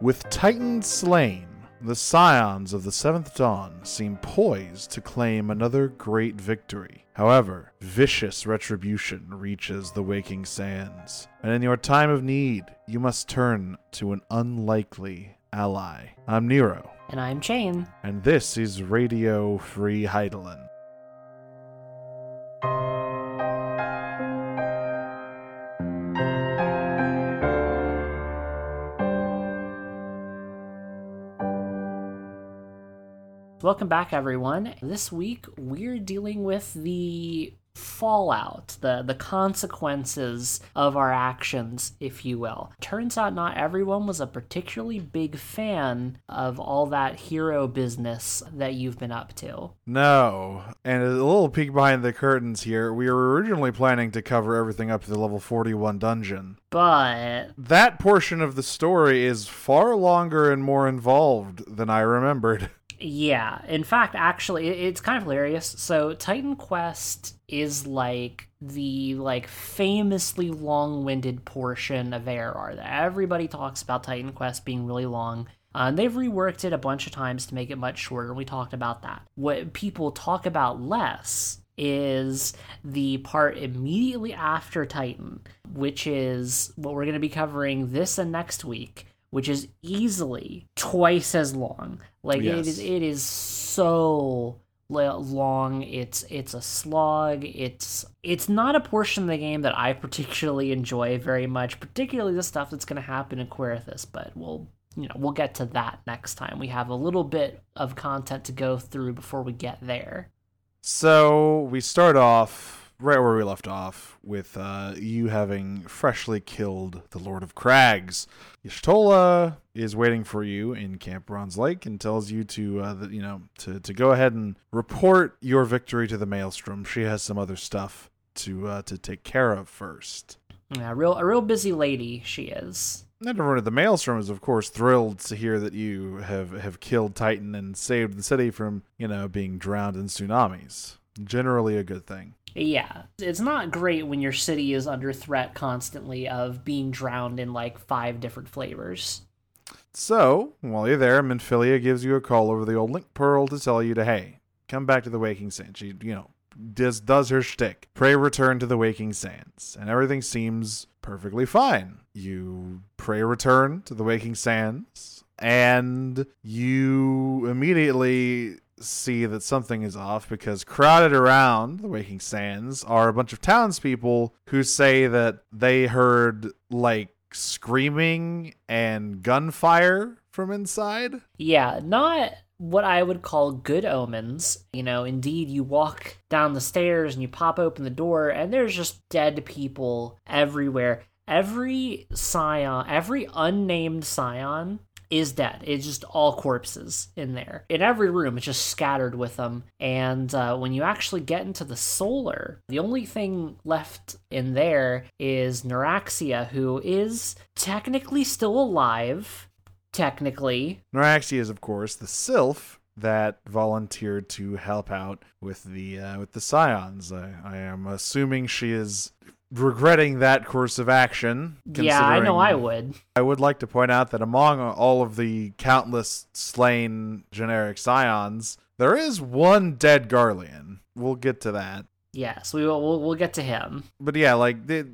With Titan slain, the scions of the Seventh Dawn seem poised to claim another great victory. However, vicious retribution reaches the waking sands, and in your time of need, you must turn to an unlikely ally. I'm Nero, And I'm Chain. and this is Radio Free Hydaelyn. Welcome back, everyone. This week we're dealing with the fallout, the, the consequences of our actions, if you will. Turns out not everyone was a particularly big fan of all that hero business that you've been up to. No, and a little peek behind the curtains here. We were originally planning to cover everything up to the level 41 dungeon. But That portion of the story is far longer and more involved than I remembered. Yeah, in fact, actually, it's kind of hilarious. So, Titan Quest is like the like famously long-winded portion of ARR that everybody talks about Titan Quest being really long. Uh, and they've reworked it a bunch of times to make it much shorter. We talked about that. What people talk about less is the part immediately after Titan, which is what we're going to be covering this and next week, which is easily twice as long. Like Yes. it is, it is so long. It's it's a slog. It's it's not a portion of the game that I particularly enjoy very much, particularly the stuff that's going to happen in Coerthus. But we'll you know we'll get to that next time. We have a little bit of content to go through before we get there. So we start off right where we left off with uh, you having freshly killed the Lord of Crags. Y'shtola is waiting for you in Camp Bronze Lake and tells you to, uh, that, you know, to, to go ahead and report your victory to the Maelstrom. She has some other stuff to uh, to take care of first. Yeah, real a real busy lady she is. And everyone at the Maelstrom is, of course, thrilled to hear that you have, have killed Titan and saved the city from, you know, being drowned in tsunamis. Generally a good thing. Yeah, it's not great when your city is under threat constantly of being drowned in like five different flavors. So, while you're there, Minfilia gives you a call over the old link pearl to tell you to, hey, come back to the Waking Sands. She, you know, does, does her shtick. Pray return to the Waking Sands. And everything seems perfectly fine. You pray return to the Waking Sands, and you immediately see that something is off because crowded around the Waking Sands are a bunch of townspeople who say that they heard, like, screaming and gunfire from inside. Yeah, not what I would call good omens. You know, indeed, you walk down the stairs and you pop open the door, and there's just dead people everywhere. Every scion, every unnamed scion is dead. It's just all corpses in there. In every room, it's just scattered with them. And uh, when you actually get into the solar, the only thing left in there is Noraxia, who is technically still alive. Technically, Noraxia is, of course, the sylph that volunteered to help out with the uh, with the scions. I, I am assuming she is regretting that course of action. yeah, I know I would. I would like to point out that among all of the countless slain generic scions, there is one dead Garlean. We'll get to that. Yes, we will. We'll, we'll get to him. But yeah, like the,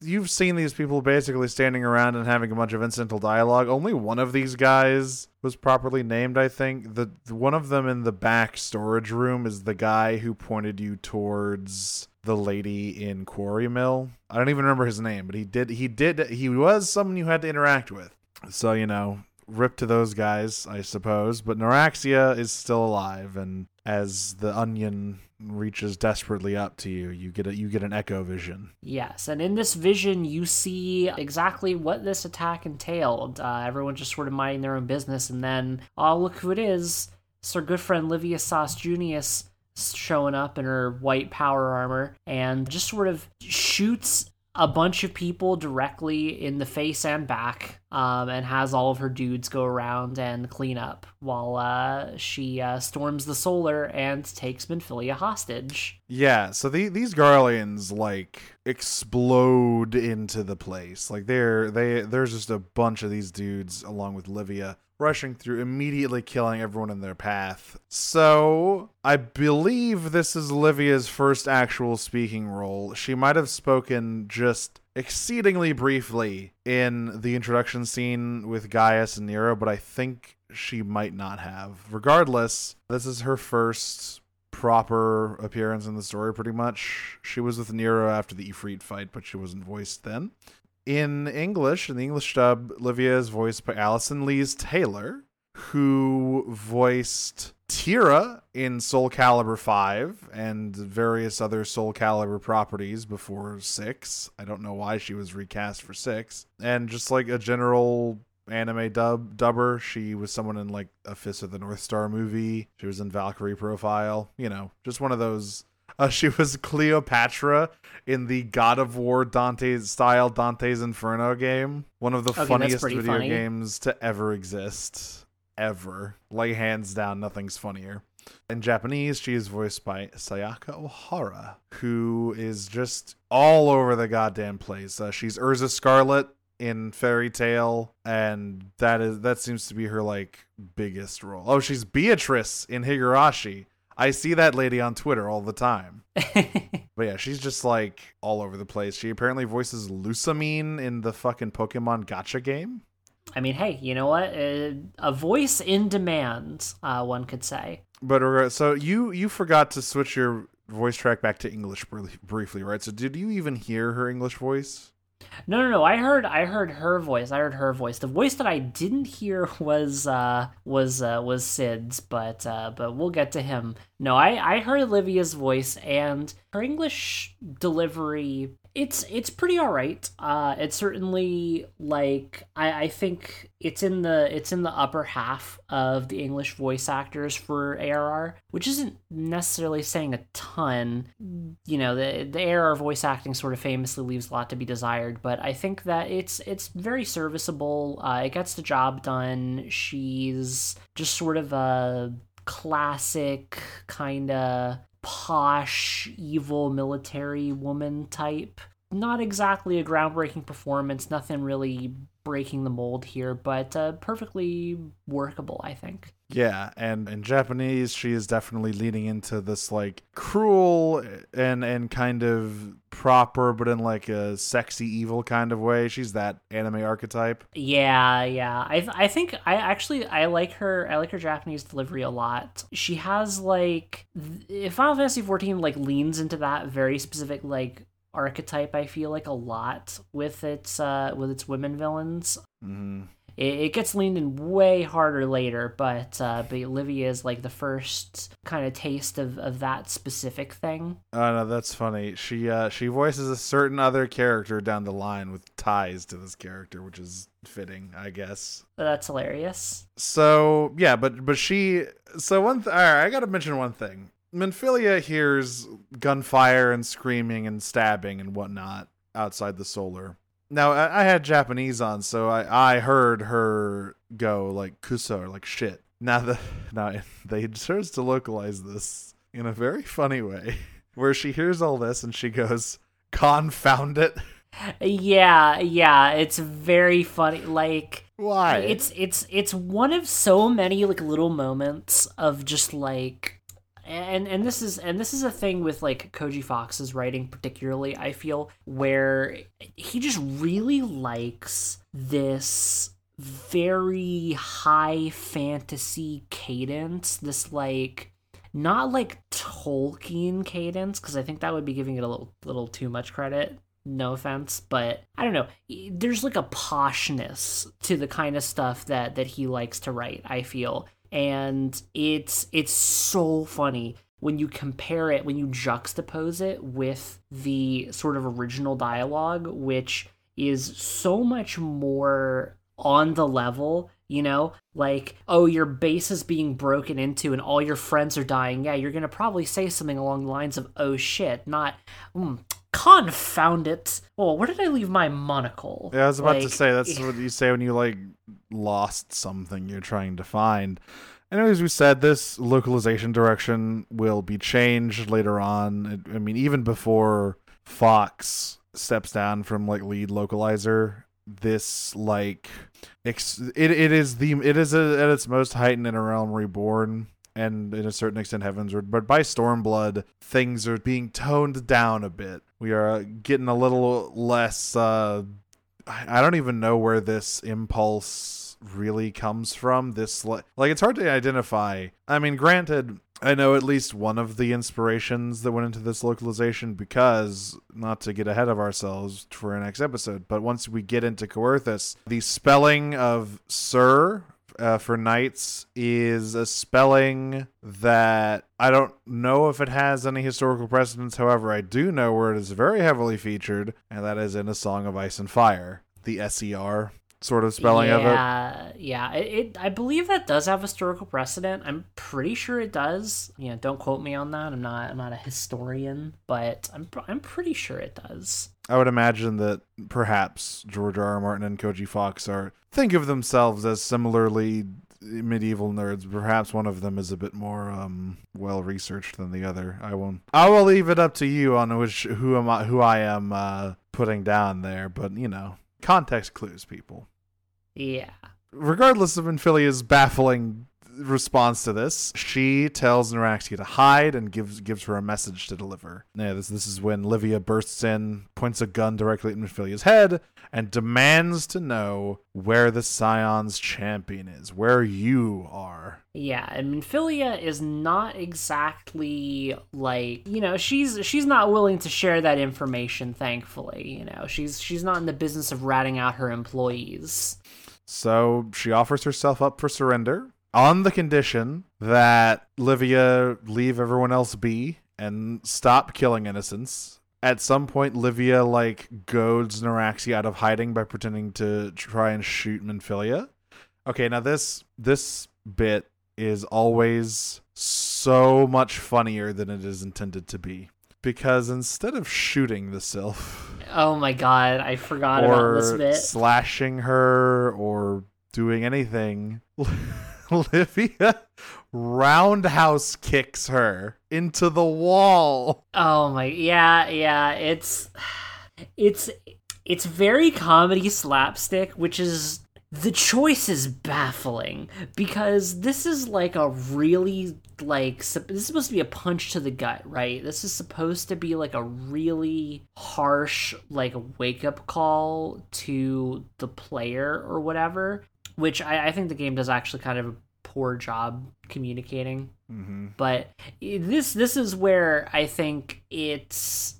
you've seen these people basically standing around and having a bunch of incidental dialogue. Only one of these guys was properly named, I think. The one of them in the back storage room is the guy who pointed you towards the lady in Quarrymill. I don't even remember his name, but he did he did he was someone you had to interact with. So, you know, rip to those guys, I suppose. But Noraxia is still alive and as the onion reaches desperately up to you, you get a you get an echo vision. Yes, and in this vision, you see exactly what this attack entailed. Uh, everyone just sort of minding their own business, and then, oh, look who it is! Sir good friend Livia Sas Junius showing up in her white power armor and just sort of shoots a bunch of people directly in the face and back, um, and has all of her dudes go around and clean up while uh, she uh, storms the solar and takes Minfilia hostage. Yeah, so the, these Garleans like explode into the place. Like they're they there's just a bunch of these dudes along with Livia rushing through, immediately killing everyone in their path. So, I believe this is Livia's first actual speaking role. She might have spoken just exceedingly briefly in the introduction scene with Gaius and Nero, but I think she might not have. Regardless, this is her first proper appearance in the story pretty much. She was with Nero after the Ifrit fight, but she wasn't voiced then in English, in the English dub, Livia is voiced by Allison Lees Taylor, who voiced Tira in Soul Calibur 5 and various other Soul Calibur properties before 6. I don't know why she was recast for 6. And just like a general anime dub dubber, she was someone in like a Fist of the North Star movie. She was in Valkyrie Profile, you know, just one of those uh, she was Cleopatra in the God of War Dante style Dante's Inferno game. One of the okay, funniest video funny. games to ever exist. Ever. Like, hands down, nothing's funnier. In Japanese, she is voiced by Sayaka Ohara, who is just all over the goddamn place. Uh, she's Erza Scarlet in Fairy Tail, and that is that seems to be her like biggest role. Oh, she's Beatrice in Higurashi I see that lady on Twitter all the time. but yeah, she's just like all over the place. She apparently voices Lusamine in the fucking Pokemon Gacha game. I mean, hey, you know what? Uh, a voice in demand, uh, one could say. But so you you forgot to switch your voice track back to English briefly, right? So did you even hear her English voice? No, no, no. I heard, I heard her voice. I heard her voice. The voice that I didn't hear was, uh, was, uh, was Cid's, But, uh, but we'll get to him. No, I, I heard Olivia's voice, and her English delivery it's it's pretty all right. Uh, it's certainly like I, I think it's in the it's in the upper half of the English voice actors for ARR, which isn't necessarily saying a ton. You know, the the ARR voice acting sort of famously leaves a lot to be desired, but I think that it's it's very serviceable. Uh, it gets the job done. She's just sort of a classic kind of posh, evil military woman type. Not exactly a groundbreaking performance, nothing really breaking the mold here, but uh, perfectly workable, I think. Yeah, and in Japanese, she is definitely leaning into this like cruel and and kind of proper, but in like a sexy evil kind of way. She's that anime archetype. Yeah, yeah. I I think I actually I like her. I like her Japanese delivery a lot. She has like if Final Fantasy fourteen like leans into that very specific like archetype i feel like a lot with its uh with its women villains mm-hmm. It, it, gets leaned in way harder later but uh but Livia is like the first kind of taste of of that specific thing. Oh no that's funny. She uh she voices a certain other character down the line with ties to this character which is fitting i guess. That's hilarious. So yeah but but she so one th- all right i gotta mention one thing. Minfilia hears gunfire and screaming and stabbing and whatnot outside the solar. Now I, I had Japanese on, so I, I heard her go like kuso or like shit. Now the now they starts to localize this in a very funny way, where she hears all this and she goes, "Confound it." Yeah, yeah, it's very funny. Like why? It's it's it's one of so many like little moments of just like and and this is and this is a thing with like Koji Fox's writing particularly I feel where he just really likes this very high fantasy cadence this like not like Tolkien cadence because I think that would be giving it a little little too much credit. No offense but i don't know. There's like a poshness to the kind of stuff that that he likes to write i feel and it's it's so funny when you compare it when you juxtapose it with the sort of original dialogue which is so much more on the level you know? Like oh your base is being broken into and all your friends are dying. Yeah you're gonna probably say something along the lines of oh shit not mm, confound it. Oh, where did I leave my monocle? Yeah, I was about to say that's eh. what you say when you like lost something you're trying to find. And as we said, this localization direction will be changed later on. I mean, even before Fox steps down from like lead localizer, this like ex- it it is the it is a, at its most heightened in a realm reborn and in a certain extent Heavensward, but by Stormblood, things are being toned down a bit. We are getting a little less. Uh, I don't even know where this impulse really comes from. This li- like it's hard to identify. I mean, granted, I know at least one of the inspirations that went into this localization because not to get ahead of ourselves for our next episode, but once we get into Coerthus, the spelling of Sir uh, for knights is a spelling that I don't know if it has any historical precedence. However, I do know where it is very heavily featured, and that is in A Song of Ice and Fire, the SER sort of spelling of it. yeah, yeah. It, it, I believe that does have historical precedent. I'm pretty sure it does. You know, don't quote me on that. I'm not. I'm not a historian, but I'm. I'm pretty sure it does. I would imagine that perhaps George R. R. Martin and Koji Fox are think of themselves as similarly medieval nerds. Perhaps one of them is a bit more um, well researched than the other. I won't. I will leave it up to you on which who am I who I am uh, putting down there. But you know, context clues, people. Yeah. Regardless of Minfilia's baffling response to this, she tells Noraxia to hide and gives gives her a message to deliver. Yeah, this this is when Livia bursts in, points a gun directly at Minfilia's head, and demands to know where the Scion's champion is, where you are. Yeah, and Minfilia is not exactly like you know she's she's not willing to share that information. Thankfully, you know she's she's not in the business of ratting out her employees. So she offers herself up for surrender on the condition that Livia leave everyone else be and stop killing innocents. At some point, Livia like goads Naraxi out of hiding by pretending to try and shoot Minfilia. Okay, now this this bit is always so much funnier than it is intended to be. Because instead of shooting the sylph, Oh my god, I forgot or about this bit. slashing her or doing anything. Olivia roundhouse kicks her into the wall. Oh my yeah, yeah, it's it's it's very comedy slapstick, which is the choice is baffling because this is like a really like this is supposed to be a punch to the gut, right? This is supposed to be like a really harsh like wake up call to the player or whatever, which I, I think the game does actually kind of a poor job communicating Mm-hmm. but this this is where I think it's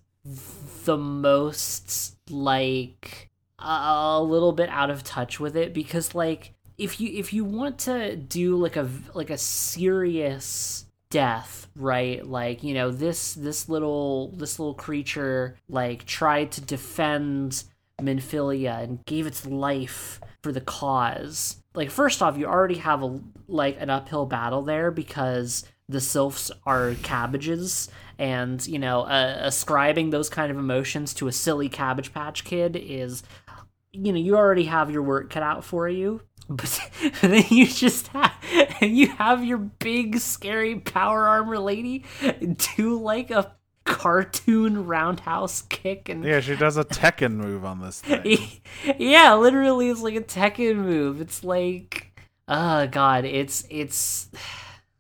the most like a, a little bit out of touch with it because like if you if you want to do like a like a serious death right like you know this this little this little creature like tried to defend Minfilia and gave its life for the cause. Like first off, you already have a like an uphill battle there because the sylphs are cabbages and you know uh, ascribing those kind of emotions to a silly cabbage patch kid is you know you already have your work cut out for you but then you just have you have your big scary power armor lady do like a cartoon roundhouse kick and Yeah, she does a Tekken move on this thing. yeah, literally, it's like a Tekken move. It's like, oh god, it's it's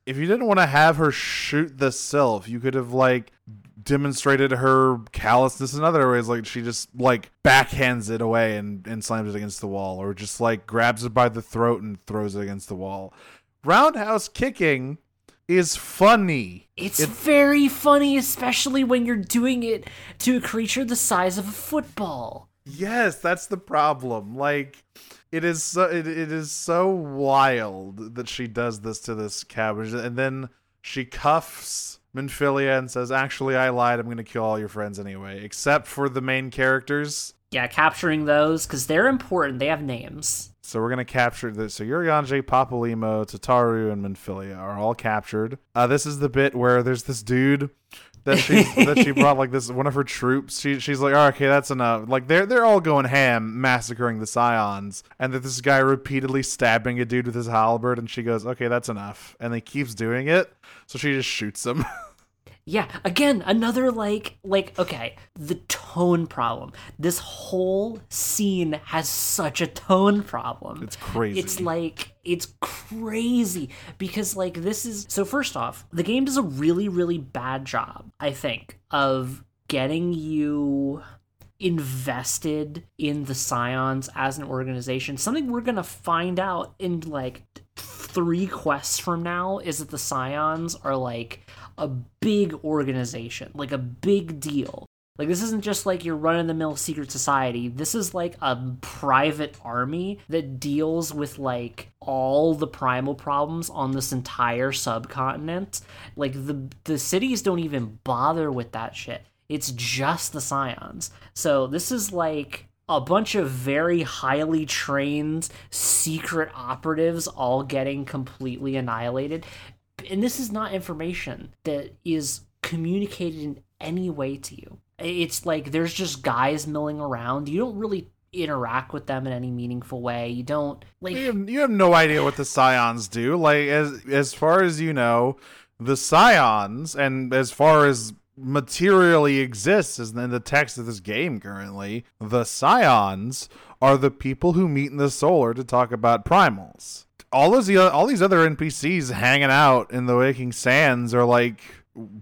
if you didn't want to have her shoot the sylph, you could have like demonstrated her callousness in other ways. Like she just like backhands it away and, and slams it against the wall, or just like grabs it by the throat and throws it against the wall. Roundhouse kicking is funny. it's very funny, especially when you're doing it to a creature the size of a football. Yes, that's the problem. Like it is so it, it is so wild that she does this to this cabbage and then she cuffs Minfilia and says, "Actually, I lied. I'm going to kill all your friends anyway, except for the main characters." Yeah, capturing those because they're important. They have names. So we're gonna capture this. So Urianger, Papalymo, Tataru, and Minfilia are all captured. Uh, this is the bit where there's this dude that she that she brought like this one of her troops. She she's like, oh, okay, that's enough. Like they're they're all going ham, massacring the scions, and that this guy repeatedly stabbing a dude with his halberd, and she goes, okay, that's enough, and he keeps doing it, so she just shoots him. Yeah, again, another like like okay, the tone problem. This whole scene has such a tone problem. It's crazy. It's like it's crazy because like this is so first off, the game does a really really bad job, I think, of getting you invested in the Scions as an organization. Something we're going to find out in like 3 quests from now is that the Scions are like a big organization, like a big deal. Like this isn't just like your run of the mill secret society. This is like a private army that deals with like all the primal problems on this entire subcontinent. Like the the cities don't even bother with that shit. It's just the scions. So this is like a bunch of very highly trained secret operatives all getting completely annihilated and this is not information that is communicated in any way to you. It's like there's just guys milling around. You don't really interact with them in any meaningful way. You don't like you have, you have no idea what the scions do. Like as as far as you know, the scions and as far as materially exists as in the text of this game currently, the scions are the people who meet in the solar to talk about primals all those all these other NPCs hanging out in the Waking Sands are like,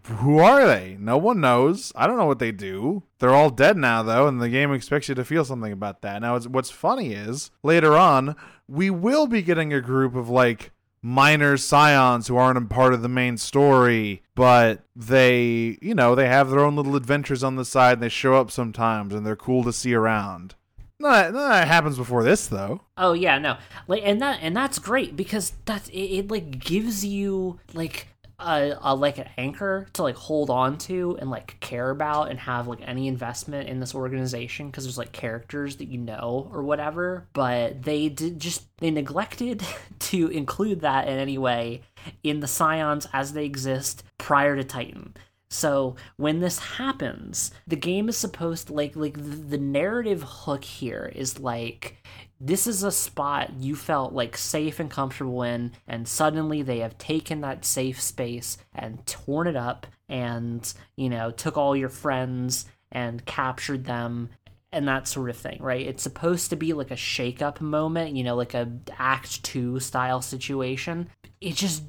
who are they? No one knows. I don't know what they do. They're all dead now, though, and the game expects you to feel something about that. Now, what's funny is later on we will be getting a group of like minor scions who aren't a part of the main story, but they, you know, they have their own little adventures on the side and they show up sometimes and they're cool to see around. None, none that happens before this though. Oh yeah, no, like and that and that's great because that's it, it like gives you like a, a, like an anchor to like hold on to and like care about and have like any investment in this organization because there's like characters that you know or whatever. But they did just they neglected to include that in any way in the scions as they exist prior to titan so when this happens, the game is supposed to like like the narrative hook here is like this is a spot you felt like safe and comfortable in and suddenly they have taken that safe space and torn it up and you know took all your friends and captured them and that sort of thing, right? It's supposed to be like a shake up moment, you know, like a act 2 style situation. It just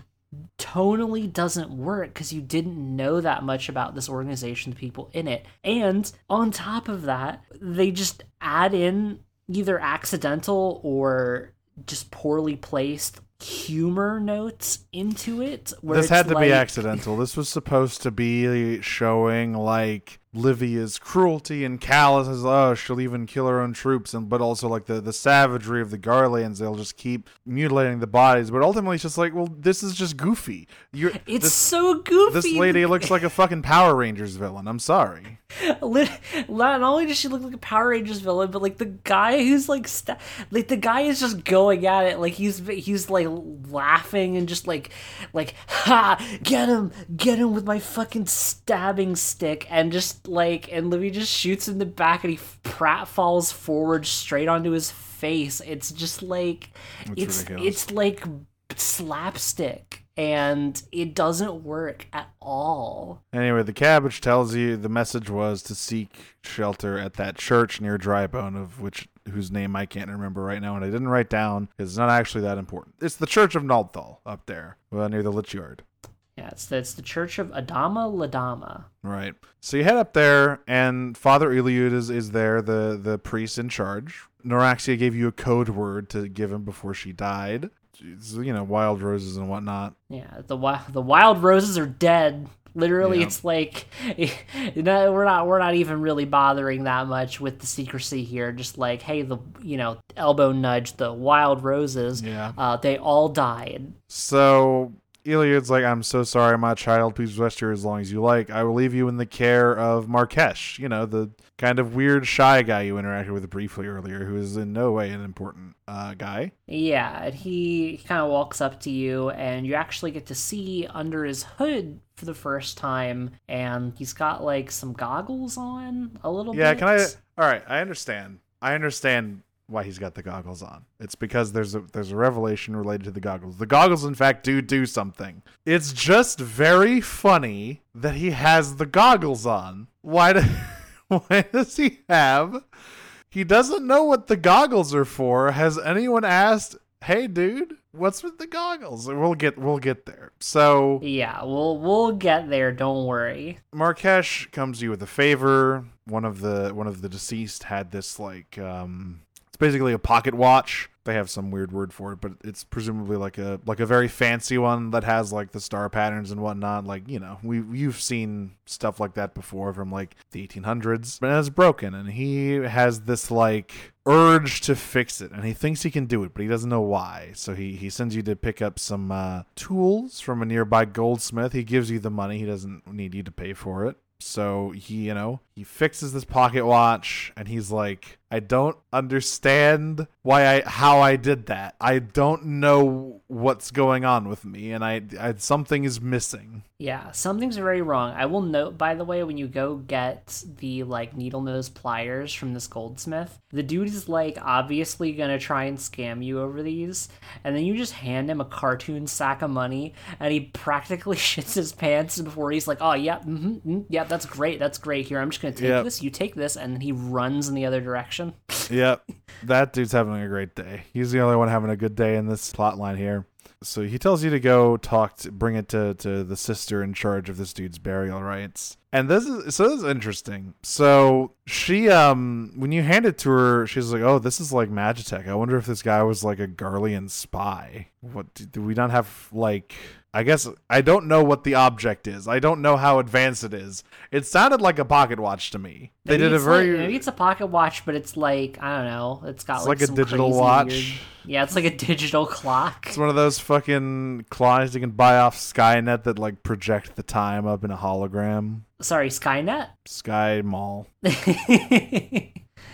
tonally doesn't work because you didn't know that much about this organization, the people in it. And on top of that, they just add in either accidental or just poorly placed humor notes into it. this had to like... be accidental. This was supposed to be showing like Livia's cruelty and callous as oh she'll even kill her own troops and but also like the the savagery of the Garleans they'll just keep mutilating the bodies but ultimately it's just like well this is just goofy. You're, it's this, so goofy. this lady looks like a fucking Power Rangers villain I'm sorry. Not only does she look like a Power Rangers villain but like the guy who's like st- like the guy is just going at it like he's he's like laughing and just like like ha get him get him with my fucking stabbing stick and just like and Livy just shoots in the back and he prat falls forward straight onto his face. It's just like That's it's ridiculous. it's like slapstick and it doesn't work at all. Anyway, the cabbage tells you the message was to seek shelter at that church near Drybone, of which whose name I can't remember right now, and I didn't write down because it's not actually that important. It's the Church of Naldthal up there, well, near the Lich Yard. Yeah, it's the, it's the Church of Adama Landama. Right. So you head up there, and Father Eliud is, is there, the, the priest in charge. Noraxia gave you a code word to give him before she died. It's, you know, wild roses and whatnot. Yeah, the wild the wild roses are dead. Literally, yeah. it's like you know, we're not we're not even really bothering that much with the secrecy here. Just like, hey, the you know, elbow nudge, the wild roses. Yeah, uh, they all died. So Iliad's like, I'm so sorry, my child. Please rest here as long as you like. I will leave you in the care of Marques, you know, the kind of weird, shy guy you interacted with briefly earlier, who is in no way an important uh, guy. Yeah, and he, he kind of walks up to you, and you actually get to see under his hood for the first time, and he's got like some goggles on a little Yeah, bit. Yeah, can I? All right, I understand. I understand why he's got the goggles on. It's because there's a there's a revelation related to the goggles. The goggles, in fact, do do something. It's just very funny that he has the goggles on. Why do, Why does he have? He doesn't know what the goggles are for. Has anyone asked? Hey, dude, what's with the goggles? We'll get we'll get there. So Yeah, we'll we'll get there. Don't worry. Marques comes to you with a favor. One of the one of the deceased had this like um it's basically a pocket watch. They have some weird word for it, but it's presumably like a like a very fancy one that has like the star patterns and whatnot. Like you know, we you've seen stuff like that before from like the 1800s, but it's broken, and he has this like urge to fix it, and he thinks he can do it, but he doesn't know why. So he he sends you to pick up some uh, tools from a nearby goldsmith. He gives you the money. He doesn't need you to pay for it. So he, you know, he fixes this pocket watch and he's like, I don't understand why I how I did that. I don't know what's going on with me and I, I something is missing. Yeah, something's very wrong. I will note, by the way, when you go get the like needle nose pliers from this goldsmith, the dude is like obviously gonna try and scam you over these, and then you just hand him a cartoon sack of money, and he practically shits his pants before he's like, "Oh yeah, mm-hmm, mm, yeah, that's great, that's great. Here, I'm just gonna take Yep. this. You take this," and then he runs in the other direction. Yep. That dude's having a great day. He's the only one having a good day in this plot line here. So he tells you to go talk to bring it to, to the sister in charge of this dude's burial rites. And this is so this is interesting. So she um when you hand it to her, she's like, Oh, this is like Magitech. I wonder if this guy was like a Garlean spy. What do, do we not have like I guess I don't know what the object is. I don't know how advanced it is. It sounded like a pocket watch to me. They did a very like- maybe it's a pocket watch, but it's like I don't know. It's got It's like, like a digital watch. weird- Yeah, it's like a digital clock. It's one of those fucking clocks you can buy off Skynet that like project the time up in a hologram. Sorry, Skynet. Sky Mall.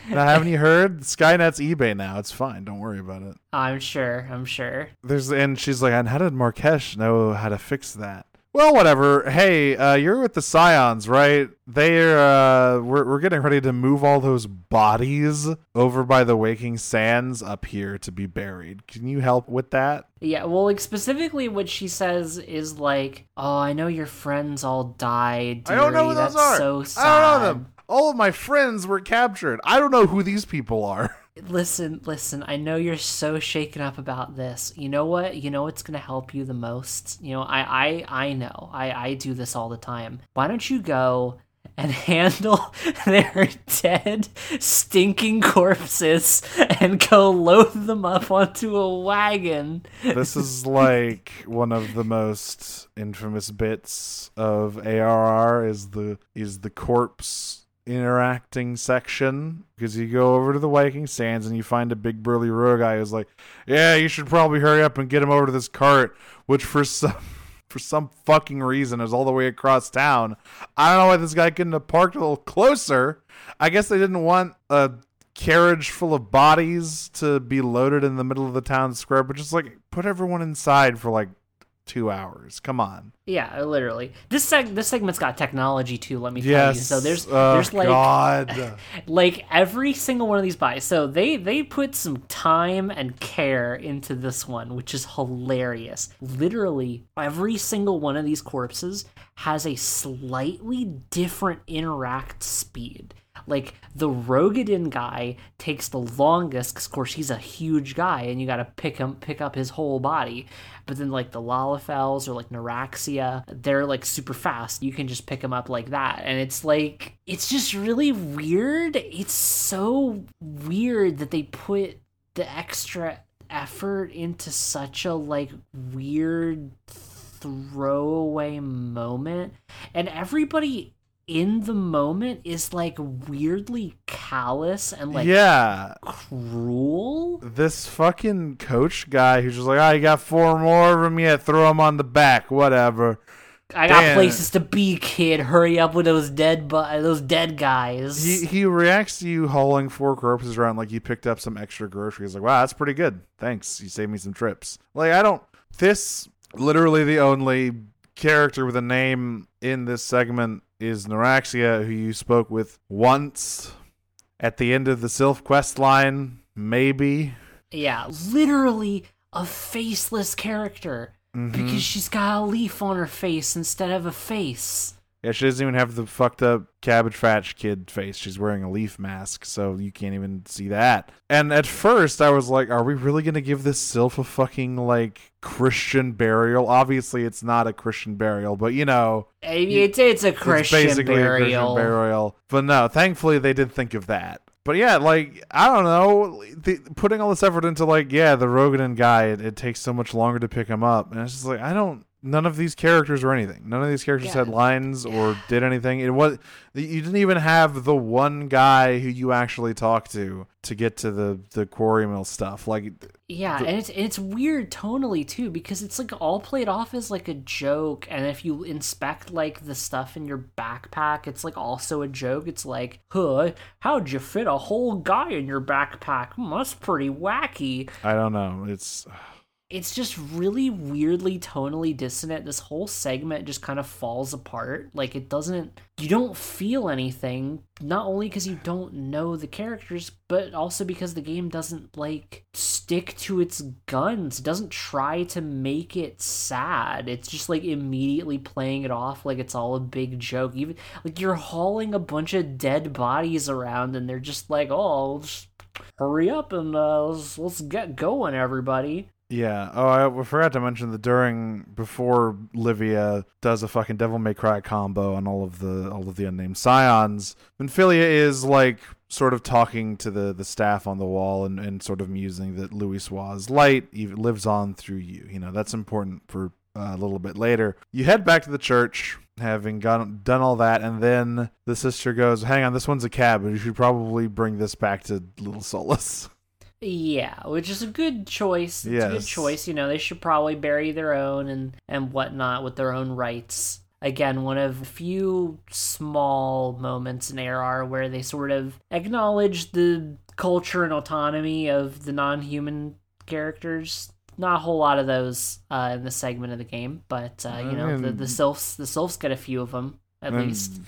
Now, haven't you heard? Skynet's eBay now. It's fine. Don't worry about it. I'm sure. I'm sure. There's and she's like, and how did Marques know how to fix that? Well, whatever. Hey, uh, you're with the Scions, right? They're uh, we're we're getting ready to move all those bodies over by the Waking Sands up here to be buried. Can you help with that? Yeah, well, like specifically, what she says is like, "Oh, I know your friends all died. Dearie. I don't know who dearie. those That's are. So sad. I don't know them. All of my friends were captured. I don't know who these people are. Listen, listen. I know you're so shaken up about this. You know what? You know what's gonna help you the most. You know, I, I, I know. I, I do this all the time. Why don't you go and handle their dead, stinking corpses and go load them up onto a wagon? this is like one of the most infamous bits of ARR is the is the corpse interacting section because you go over to the Waking Sands and you find a big burly row guy who's like, "Yeah, you should probably hurry up and get him over to this cart," which for some for some fucking reason is all the way across town. I don't know why this guy couldn't have parked a little closer. I guess they didn't want a carriage full of bodies to be loaded in the middle of the town square, but just like put everyone inside for like two hours. Come on. Yeah, literally. This seg- this segment's got technology too. Let me tell Yes. you. So there's oh, there's like God. like every single one of these buys. So they they put some time and care into this one, which is hilarious. Literally every single one of these corpses has a slightly different interact speed. Like the Roegadyn guy takes the longest, because of course he's a huge guy, and you got to pick him, pick up his whole body. But then like the Lalafells or like Noraxia, they're like super fast. You can just pick them up like that, and it's like it's just really weird. It's so weird that they put the extra effort into such a like weird throwaway moment, and everybody in the moment is like weirdly callous and like yeah, cruel. this fucking coach guy who's just like, i you got four more of them yet? Throw them on the back, whatever. I got Damn. places to be, kid. Hurry up with those dead bu- those dead guys. He he reacts to you hauling four corpses around like you picked up some extra groceries. Like, wow, that's pretty good. Thanks, you saved me some trips. Like, I don't. This literally the only character with a name in this segment is Noraxia, who you spoke with once at the end of the Sylph quest line, maybe. yeah, literally a faceless character Mhm. because she's got a leaf on her face instead of a face. Yeah, she doesn't even have the fucked up Cabbage Patch Kid face. She's wearing a leaf mask, so you can't even see that. And at first, I was like, are we really going to give this Sylph a fucking, like, Christian burial? Obviously, it's not a Christian burial, but you know, it's, it's a it's Christian basically a Christian burial. burial. But no, thankfully, they did think of that. But yeah, like, I don't know, the, putting all this effort into, like, yeah, the Roegadyn guy, it, it takes so much longer to pick him up. And it's just like, I don't. None of these characters or anything. None of these characters Yeah. had lines or did anything. It was you didn't even have the one guy who you actually talked to to get to the the Quarrymill stuff. Like Yeah, and it's it's weird tonally too because it's like all played off as like a joke, and if you inspect like the stuff in your backpack, it's like also a joke. It's like, huh, how'd you fit a whole guy in your backpack? Hmm, that's pretty wacky. I don't know. It's It's just really weirdly tonally dissonant. This whole segment just kind of falls apart. Like it doesn't you don't feel anything, not only because you don't know the characters, but also because the game doesn't like stick to its guns. It doesn't try to make it sad. It's just like immediately playing it off like it's all a big joke. Even like you're hauling a bunch of dead bodies around and they're just like, "Oh, just hurry up and uh, let's, let's get going everybody." Yeah. Oh, I forgot to mention that during before Livia does a fucking Devil May Cry combo on all of the all of the unnamed scions, Minfilia is like sort of talking to the the staff on the wall and, and sort of musing that Louisoix's light lives on through you. You know, that's important for uh, a little bit later. You head back to the church, having gone done all that, and then the sister goes, "Hang on, this one's a cab, but you should probably bring this back to Little Solace." Yeah, which is a good choice. It's a good choice. You know, they should probably bury their own and and whatnot with their own rights. Again, one of a few small moments in ARR where they sort of acknowledge the culture and autonomy of the non-human characters. Not a whole lot of those uh, in the segment of the game, but uh, you know, the the sylphs the sylphs get a few of them at least.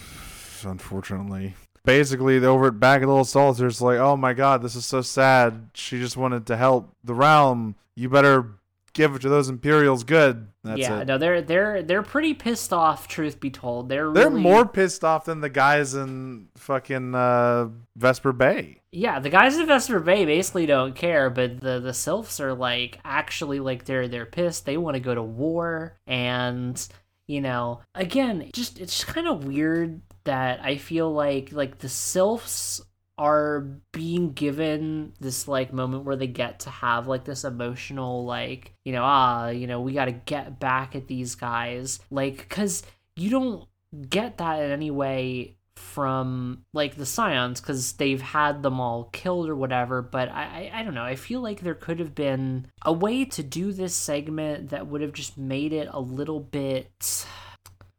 unfortunately. Basically, the over at back at Little Solace, there's like, oh my god, this is so sad. She just wanted to help the realm. You better give it to those Imperials good. That's yeah, it. no, they're they're they're pretty pissed off. Truth be told, they're They're really- more pissed off than the guys in fucking uh, Vesper Bay. Yeah, the guys in Vesper Bay basically don't care, but the the sylphs are like actually like they're they're pissed. They want to go to war, and you know, again, just it's just kind of weird that I feel like like the sylphs are being given this like moment where they get to have like this emotional like you know ah you know we got to get back at these guys. Like cuz you don't get that in any way from like the scions because they've had them all killed or whatever but I, I i don't know. I feel like there could have been a way to do this segment that would have just made it a little bit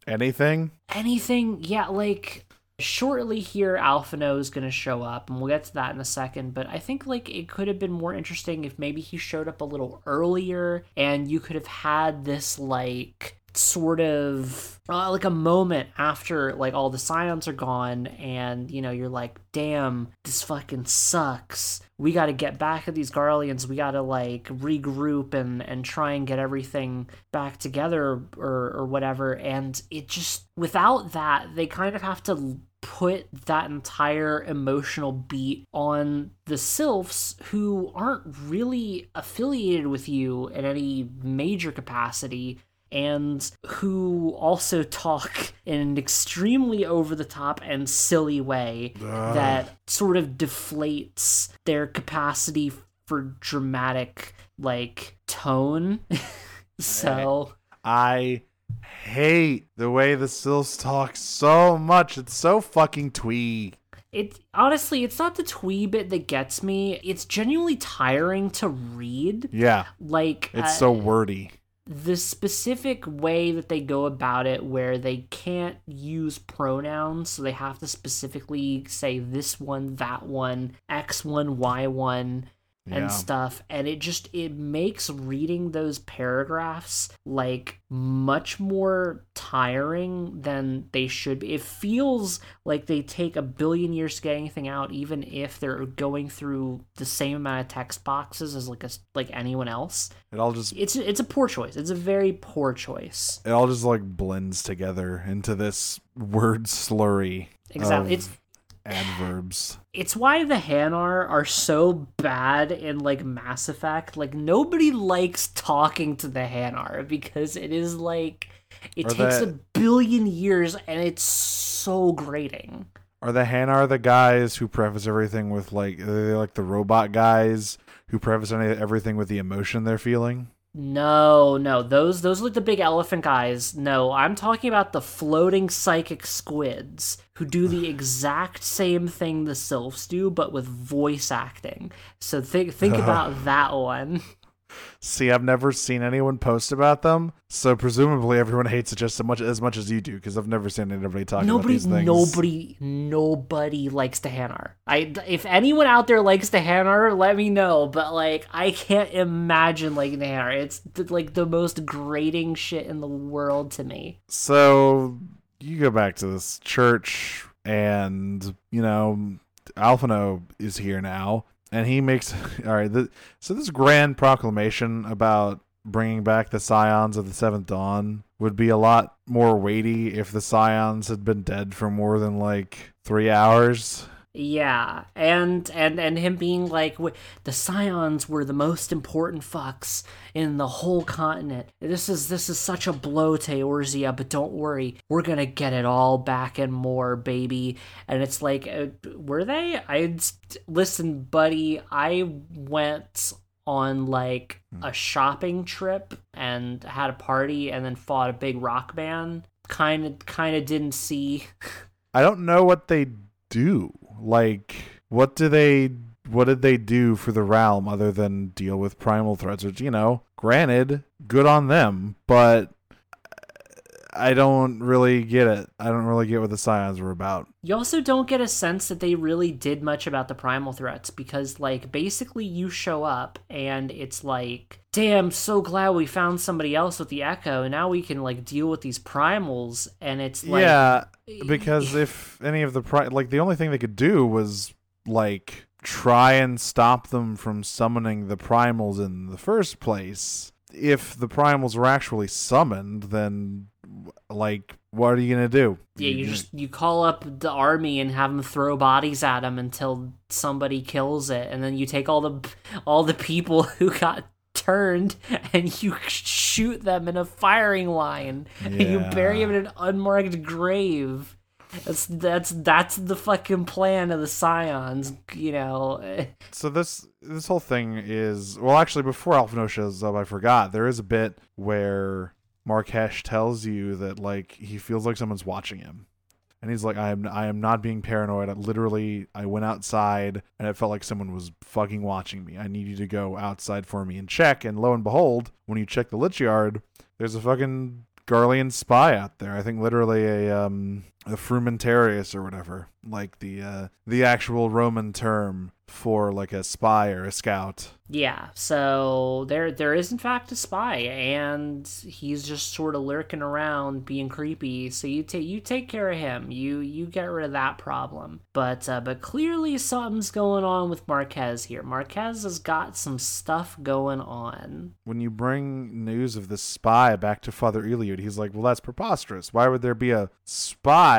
Anything? anything yeah like shortly here Alphinaud is going to show up and we'll get to that in a second but i think like it could have been more interesting if maybe he showed up a little earlier and you could have had this like sort of uh, like a moment after like all the scions are gone and you know you're like damn this fucking sucks. We got to get back at these garleans we got to like regroup and and try and get everything back together or or whatever. And it just without that they kind of have to put that entire emotional beat on the sylphs who aren't really affiliated with you in any major capacity and who also talk in an extremely over the top and silly way Ugh. that sort of deflates their capacity for dramatic like tone so I hate the way the Sylphs talk so much. It's so fucking twee. It honestly, it's not the twee bit that gets me. It's genuinely tiring to read. Yeah, Like it's uh, so wordy. The specific way that they go about it where they can't use pronouns so they have to specifically say this one that one x1 y1 and Yeah. stuff and it just it makes reading those paragraphs like much more tiring than they should be it feels like they take a billion years to get anything out even if they're going through the same amount of text boxes as like a like anyone else It all just it's it's a poor choice. It's a very poor choice. it all just like blends together into this word slurry. Exactly. of It's adverbs. it's why the Hanar are so bad in like Mass Effect. Like nobody likes talking to the Hanar because it is like it Or takes that- a billion years and it's so grating. Are the Hanar the guys who preface everything with like are they like the robot guys who preface everything with the emotion they're feeling? No, no, those those are like the big elephant guys. No, I'm talking about the floating psychic squids who do the exact same thing the sylphs do, but with voice acting. So think think about that one. See, I've never seen anyone post about them, so presumably everyone hates it just as much as much as you do, because I've never seen anybody talk about Nobody, these things. nobody, nobody likes the Hanar. I, if anyone out there likes the Hanar, let me know. But like, I can't imagine liking the Hanar. It's th- like the most grating shit in the world to me. So you go back to this church, and you know Alphinaud is here now, and he makes all right. The, so this grand proclamation about bringing back the scions of the seventh dawn would be a lot more weighty if the scions had been dead for more than like three hours. Yeah, and and and him being like, "W- the Scions were the most important fucks in the whole continent. This is this is such a blow to Eorzea, but don't worry, we're gonna get it all back and more, baby. And it's like, uh, were they? I listen, buddy. I went on like a shopping trip and had a party, and then fought a big rock band. Kind of, kind of didn't see. I don't know what they do. Like, what do they? What did they do for the realm other than deal with primal threats? Which you know, granted, good on them, but I don't really get it. I don't really get what the scions were about. You also don't get a sense that they really did much about the primal threats because, like, basically you show up and it's like, damn, so glad we found somebody else with the Echo. And now we can, like, deal with these primals. And it's like, yeah, eh, because eh. if any of the pri- like the only thing they could do was like try and stop them from summoning the primals in the first place. If the primals were actually summoned, then like what are you gonna do? yeah, you just you call up the army and have them throw bodies at them until somebody kills it, and then you take all the all the people who got turned and you shoot them in a firing line and you bury them in an unmarked grave. That's that's that's the fucking plan of the Scions, you know. So this this whole thing is well actually before Alphinaud shows up I forgot there is a bit where Marques tells you that like he feels like someone's watching him. And he's like I am I am not being paranoid. I literally I went outside and it felt like someone was fucking watching me. I need you to go outside for me and check and lo and behold, when you check the Lich Yard, there's a fucking Garlean spy out there. I think literally a um a frumentarius or whatever, like the uh the actual Roman term for like a spy or a scout. Yeah, so there there is in fact a spy, and he's just sort of lurking around, being creepy. So you take you take care of him. You you get rid of that problem. But uh, but clearly something's going on with Marques here. Marques has got some stuff going on. When you bring news of this spy back to Father Eliud, he's like, "Well, that's preposterous. Why would there be a spy?"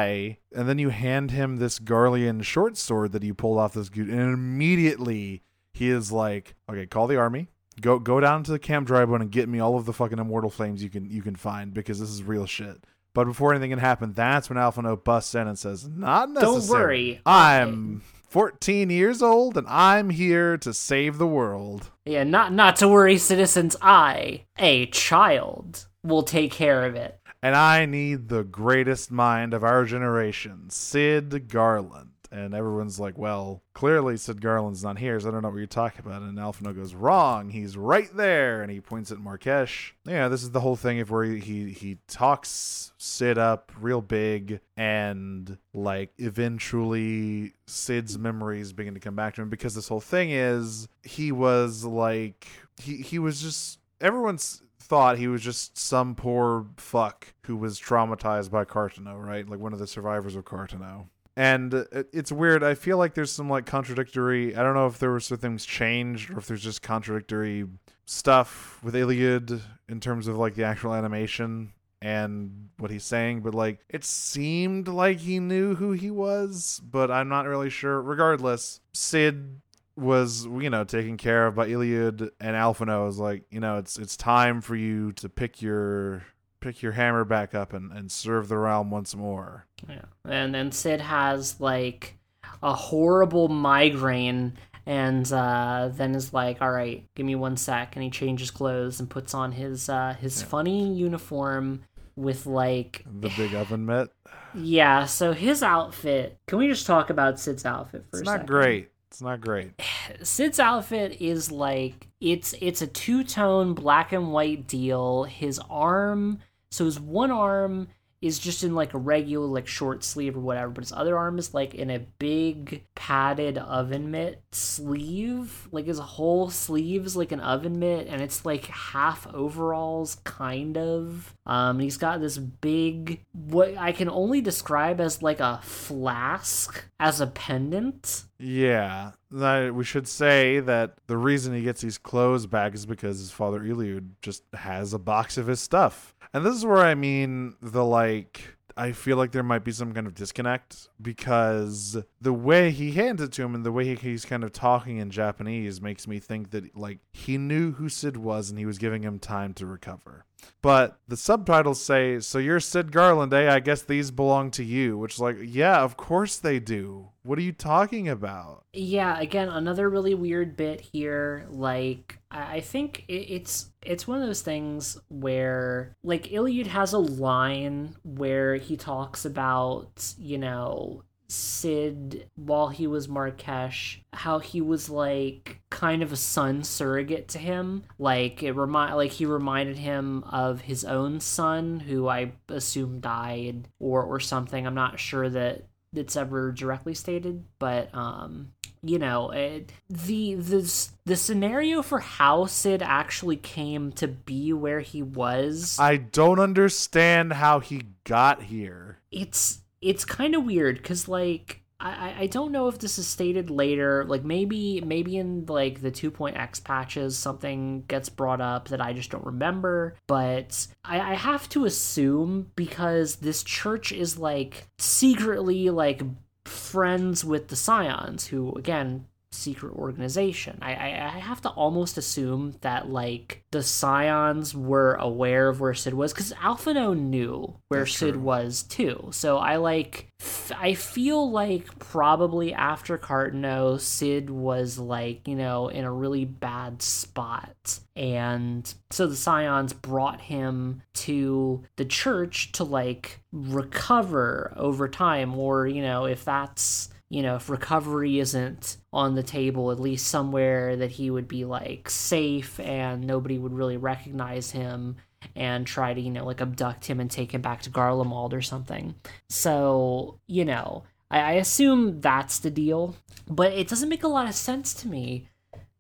And then you hand him this Garlean short sword that you pulled off this dude, and immediately he is like, "Okay, call the army." Go go down to the Camp Drybone and get me all of the fucking immortal flames you can you can find because this is real shit. But before anything can happen, that's when Alphinaud busts in and says, "Not necessary. Don't worry. I'm 14 years old and I'm here to save the world." Yeah, not not to worry, citizens. I, a child, will take care of it. And I need the greatest mind of our generation, Cid Garlond. And everyone's like, well, clearly Cid Garlond's not here, so I don't know what you're talking about. And Alphinaud goes, wrong. He's right there. And he points at Marques. Yeah, this is the whole thing of where he, he, he talks Cid up real big and like eventually Cid's memories begin to come back to him because this whole thing is he was like he he was just everyone's thought he was just some poor fuck who was traumatized by Carteneau, right? Like one of the survivors of Carteneau. And it's weird. I feel like there's some like contradictory. I don't know if there were some things changed or if there's just contradictory stuff with Eliud in terms of like the actual animation and what he's saying, but like it seemed like he knew who he was, but I'm not really sure. Regardless, Cid was you know taken care of by Eliud and Alphinaud is like you know it's it's time for you to pick your pick your hammer back up and, and serve the realm once more. Yeah. And then Cid has like a horrible migraine and uh, then is like, all right, give me one sec. And he changes clothes and puts on his uh, his funny uniform with like The big oven mitt. yeah. So his outfit. Can we just talk about Cid's outfit for It's a not great. It's not great. Cid's outfit is like it's it's a two tone black and white deal. His arm, so his one arm is just in like a regular like short sleeve or whatever, but his other arm is like in a big padded oven mitt sleeve. Like his whole sleeve's like an oven mitt, and it's like half overalls, kind of. Um, he's got this big what I can only describe as like a flask as a pendant. Yeah, we should say that the reason he gets these clothes back is because his father Eliud just has a box of his stuff. And this is where I mean the like I feel like there might be some kind of disconnect because the way he hands it to him and the way he's kind of talking in Japanese makes me think that like he knew who Cid was and he was giving him time to recover. But the subtitles say, "So you're Cid Garlond, eh? I guess these belong to you." Which is like, yeah, of course they do. What are you talking about? Yeah, again, another really weird bit here. Like, I think it's it's one of those things where, like, Eliud has a line where he talks about, you know, Cid while he was Marques, how he was like kind of a son surrogate to him. Like it remind like he reminded him of his own son, who I assume died or or something. I'm not sure that it's ever directly stated, but um you know it, the the the scenario for how Cid actually came to be where he was I don't understand how he got here. it's it's kind of weird because like I- I don't know if this is stated later like maybe maybe in like the 2.x patches something gets brought up that i just don't remember but I, I have to assume because this church is like secretly like friends with the scions who again secret organization. I, I I have to almost assume that like the Scions were aware of where Cid was because Alphinaud knew where That's Cid true. was too. So I like f- I feel like probably after Carteneau, Cid was like you know in a really bad spot, and so the Scions brought him to the church to like recover over time, or you know if that's you know, if recovery isn't on the table, at least somewhere that he would be like safe and nobody would really recognize him and try to, you know, like abduct him and take him back to Garlemald or something. So, you know, I, I assume that's the deal, but it doesn't make a lot of sense to me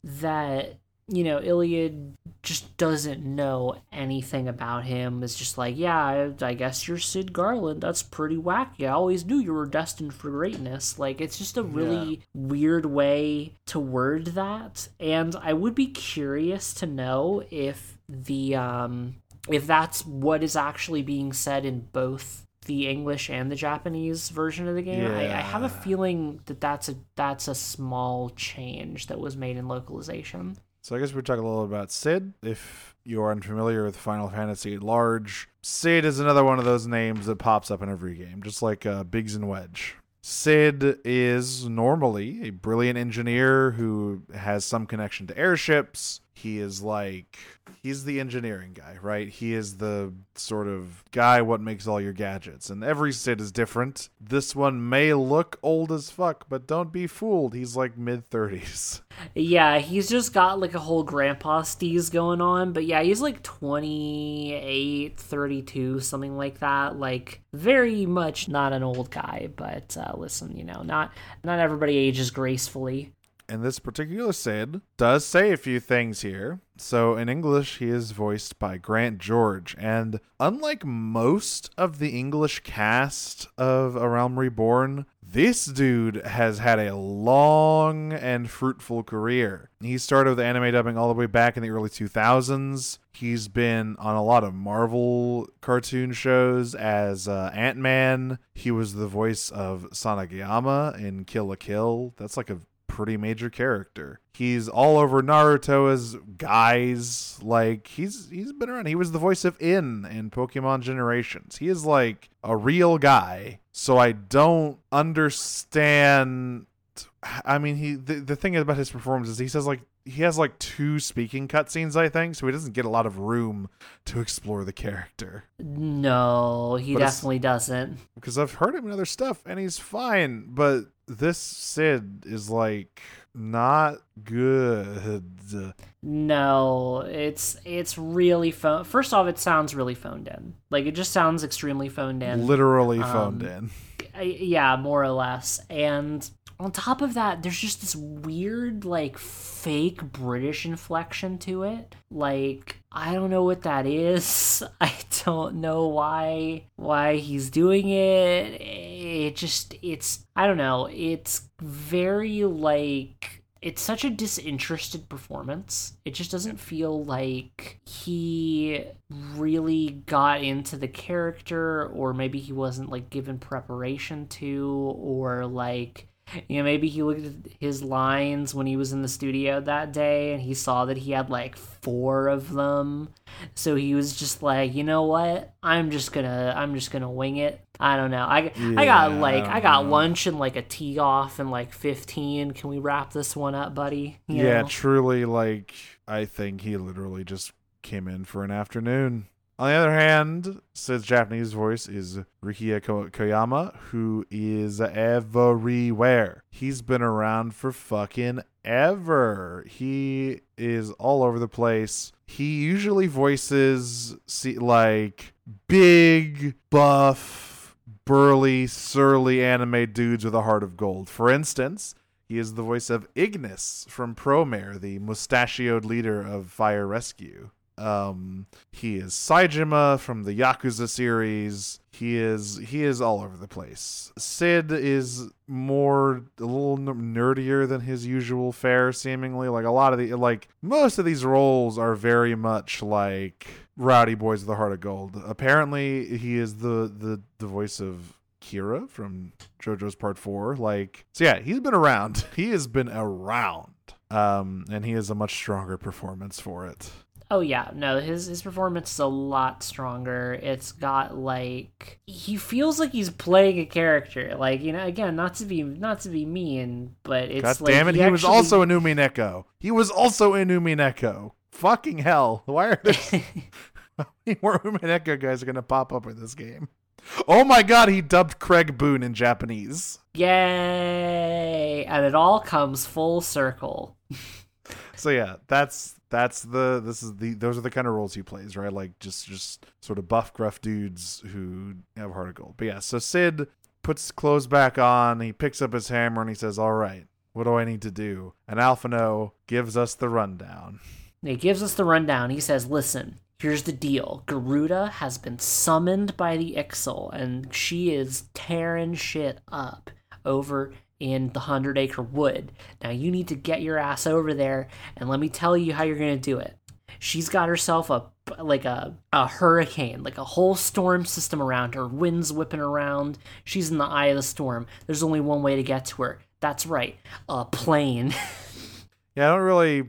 that, you know, Eliud just doesn't know anything about him. It's just like, yeah, I, I guess you're Cid Garlond. That's pretty wacky. I always knew you were destined for greatness. Like, it's just a really weird way to word that. And I would be curious to know if the, um, if that's what is actually being said in both the English and the Japanese version of the game. I, I have a feeling that that's a that's a small change that was made in localization. So I guess we talk a little about Cid. If you are unfamiliar with Final Fantasy at large, Cid is another one of those names that pops up in every game, just like uh, Biggs and Wedge. Cid is normally a brilliant engineer who has some connection to airships, He is like he's the engineering guy, right? He is the sort of guy what makes all your gadgets. And every Cid is different. This one may look old as fuck, but don't be fooled. He's like mid 30s. Yeah, he's just got like a whole grandpa steez going on. But yeah, he's like 28, 32, something like that. Like very much not an old guy, but uh, listen, you know, not not everybody ages gracefully. And this particular Cid does say a few things here. So in English, he is voiced by Grant George. And unlike most of the English cast of A Realm Reborn, this dude has had a long and fruitful career. He started with anime dubbing all the way back in the early 2000s. He's been on a lot of Marvel cartoon shows as uh, Ant Man. He was the voice of Sanageyama in Kill la Kill. That's like a pretty major character. He's all over Naruto as guys. Like he's he's been around. He was the voice of In in Pokemon Generations. He is like a real guy. So I don't understand I mean he the, the thing about his performance is he says like he has like two speaking cutscenes, I think, so he doesn't get a lot of room to explore the character. No, he But definitely doesn't. Because I've heard him in other stuff and he's fine, but this Cid is like not good. No, it's it's really phone. First off, it sounds really phoned in. Like it just sounds extremely phoned in. Literally um, phoned in. Yeah, more or less. And on top of that, there's just this weird, like, fake British inflection to it. Like, I don't know what that is. I don't know why why he's doing it. It just it's I don't know. It's very like it's such a disinterested performance. It just doesn't feel like he really got into the character, or maybe he wasn't like given preparation to, or like you know maybe he looked at his lines when he was in the studio that day and he saw that he had like four of them so he was just like you know what i'm just gonna i'm just gonna wing it i don't know i, I got like I i got know. lunch and like a tee off and like 15 can we wrap this one up buddy You yeah, know? truly, like, I think he literally just came in for an afternoon. On the other hand, Cid's Japanese voice is Rikiya Koyama, who is everywhere. He's been around for fucking ever. He is all over the place. He usually voices see, like big, buff, burly, surly anime dudes with a heart of gold. For instance, he is the voice of Ignis from Promare, the mustachioed leader of Fire Rescue. Um, he is Saejima from the Yakuza series. He is he is all over the place. Cid is more a little nerdier than his usual fare, seemingly. Like a lot of the like most of these roles are very much like Rowdy Boys of the Heart of Gold. Apparently, he is the the the voice of Kira from JoJo's Part 4. Like, so yeah, he's been around. He has been around. Um, and he has a much stronger performance for it. Oh yeah, no, his his performance is a lot stronger. It's got like he feels like he's playing a character. Like you know, again, not to be not to be mean, but it's God like damn it, he, was actually- also in Umineko. He was also in Umineko. Fucking hell. Why are there how many more Umineko guys are gonna pop up in this game? Oh my god, he dubbed Craig Boone in Japanese. Yay! And it all comes full circle. So yeah, that's that's the this is the those are the kind of roles he plays, right? Like just just sort of buff gruff dudes who have heart of gold. But yeah, so Cid puts clothes back on, he picks up his hammer and he says, All right, what do I need to do? And Alphinaud gives us the rundown. He gives us the rundown. He says, Listen, here's the deal. Garuda has been summoned by the Ixal, and she is tearing shit up over in the Hundred Acre Wood. Now you need to get your ass over there, and let me tell you how you're gonna do it. She's got herself a like a, a hurricane, like a whole storm system around her, winds whipping around. She's in the eye of the storm. There's only one way to get to her. That's right, a plane. Yeah, I don't really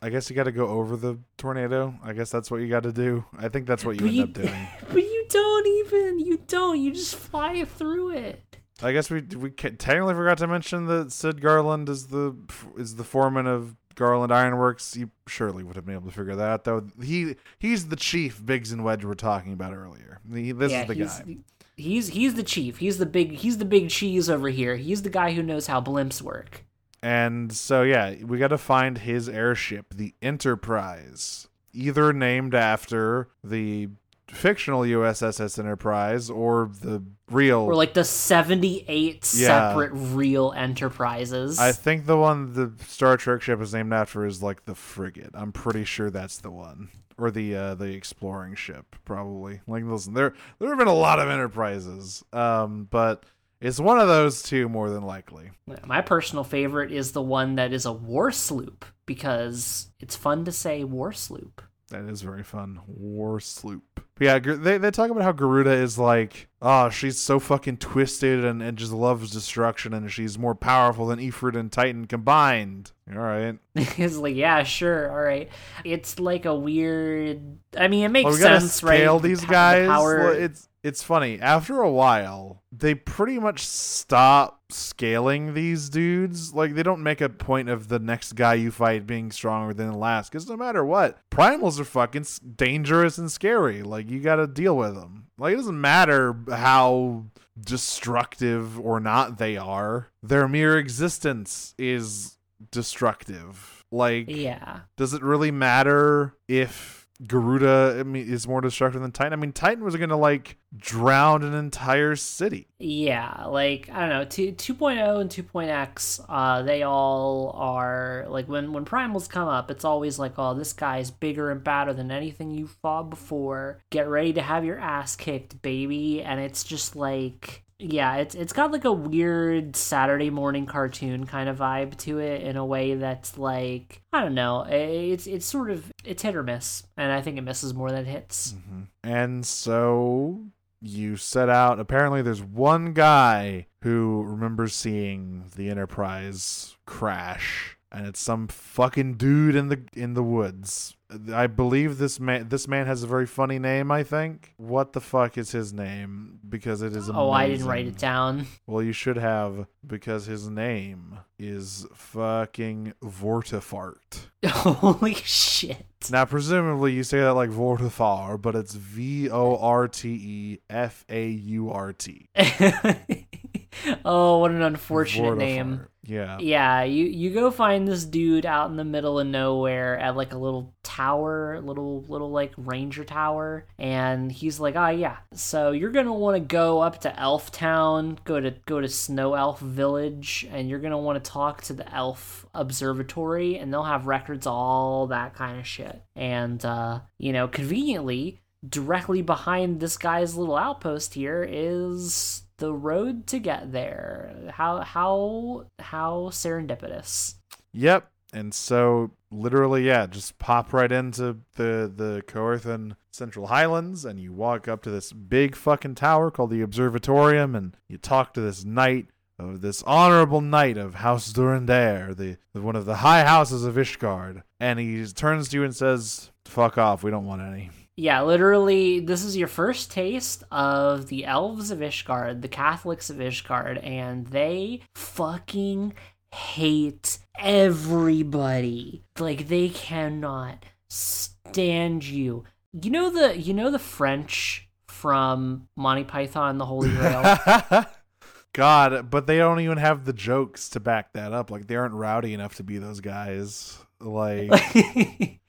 I guess you gotta go over the tornado. I guess that's what you gotta do. I think that's what you But end you- up doing. But you don't even. You don't. You just fly through it. I guess we we technically forgot to mention that Cid Garlond is the is the foreman of Garlond Ironworks, you surely would have been able to figure that out. Though he he's the chief Biggs and Wedge were talking about earlier. He, this yeah, is the he's, guy. He's he's the chief. He's the big he's the big cheese over here. He's the guy who knows how blimps work. And so yeah, we got to find his airship, the Enterprise, either named after the fictional USS Enterprise or the real. Or like the 78 Yeah. separate real enterprises. I think the one the Star Trek ship is named after is like the frigate. I'm pretty sure that's the one. Or the uh, the exploring ship, probably. Like listen, there there have been a lot of enterprises. Um, but it's one of those two more than likely. My personal favorite is the one that is a war sloop because it's fun to say war sloop. That is very fun. War sloop. But yeah, they they talk about how Garuda is like, oh, she's so fucking twisted and, and just loves destruction, and she's more powerful than Ifrit and Titan combined. All right. it's like, yeah, sure, all right. It's like a weird. I mean, it makes Well, we gotta sense, right? scale these po- the guys. power- it's it's funny. After a while, they pretty much stop scaling these dudes. Like they don't make a point of the next guy you fight being stronger than the last. Because no matter what, primals are fucking dangerous and scary. Like you got to deal with them. Like it doesn't matter how destructive or not they are. Their mere existence is destructive. Like yeah. does it really matter if Garuda I mean, is more destructive than Titan? I mean, Titan was going to like drown an entire city. Yeah, like I don't know, two 2.0 and 2.x, uh, they all are like when when primals come up, it's always like, oh, this guy's bigger and badder than anything you fought before. Get ready to have your ass kicked, baby. And it's just like yeah, it's it's got like a weird Saturday morning cartoon kind of vibe to it in a way that's like I don't know, it's it's sort of it's hit or miss, and I think it misses more than it hits. Mm-hmm. And so you set out. Apparently, there's one guy who remembers seeing the Enterprise crash, and it's some fucking dude in the in the woods. I believe this man this man has a very funny name. I think. What the fuck is his name? Because it is. Oh, I didn't write it down. Well, you should have because his name is fucking Vortifart. Holy shit. Now, presumably, you say that like Vortifar, but it's V O R T E F A U R T. oh, what an unfortunate Vortifar. name. Yeah. Yeah, you you go find this dude out in the middle of nowhere at like a little tower, little little like ranger tower, and he's like, "Oh yeah, so you're gonna want to go up to Elf Town, go to go to Snow Elf Village, and you're gonna want to talk to the Elf Observatory, and they'll have records, all that kind of shit." And uh, you know, conveniently, directly behind this guy's little outpost here is the road to get there. How how how serendipitous. Yep. And so, literally, yeah, just pop right into the the Coerthan Central Highlands, and you walk up to this big fucking tower called the Observatorium, and you talk to this knight of this honorable knight of House Durendaire, the, the one of the high houses of Ishgard, and he turns to you and says, "Fuck off, we don't want any." Yeah, literally, this is your first taste of the elves of Ishgard, the Catholics of Ishgard, and they fucking hate everybody. Like they cannot stand you. You know the you know the French from Monty Python the Holy Grail? God, but they don't even have the jokes to back that up. Like they aren't rowdy enough to be those guys. Like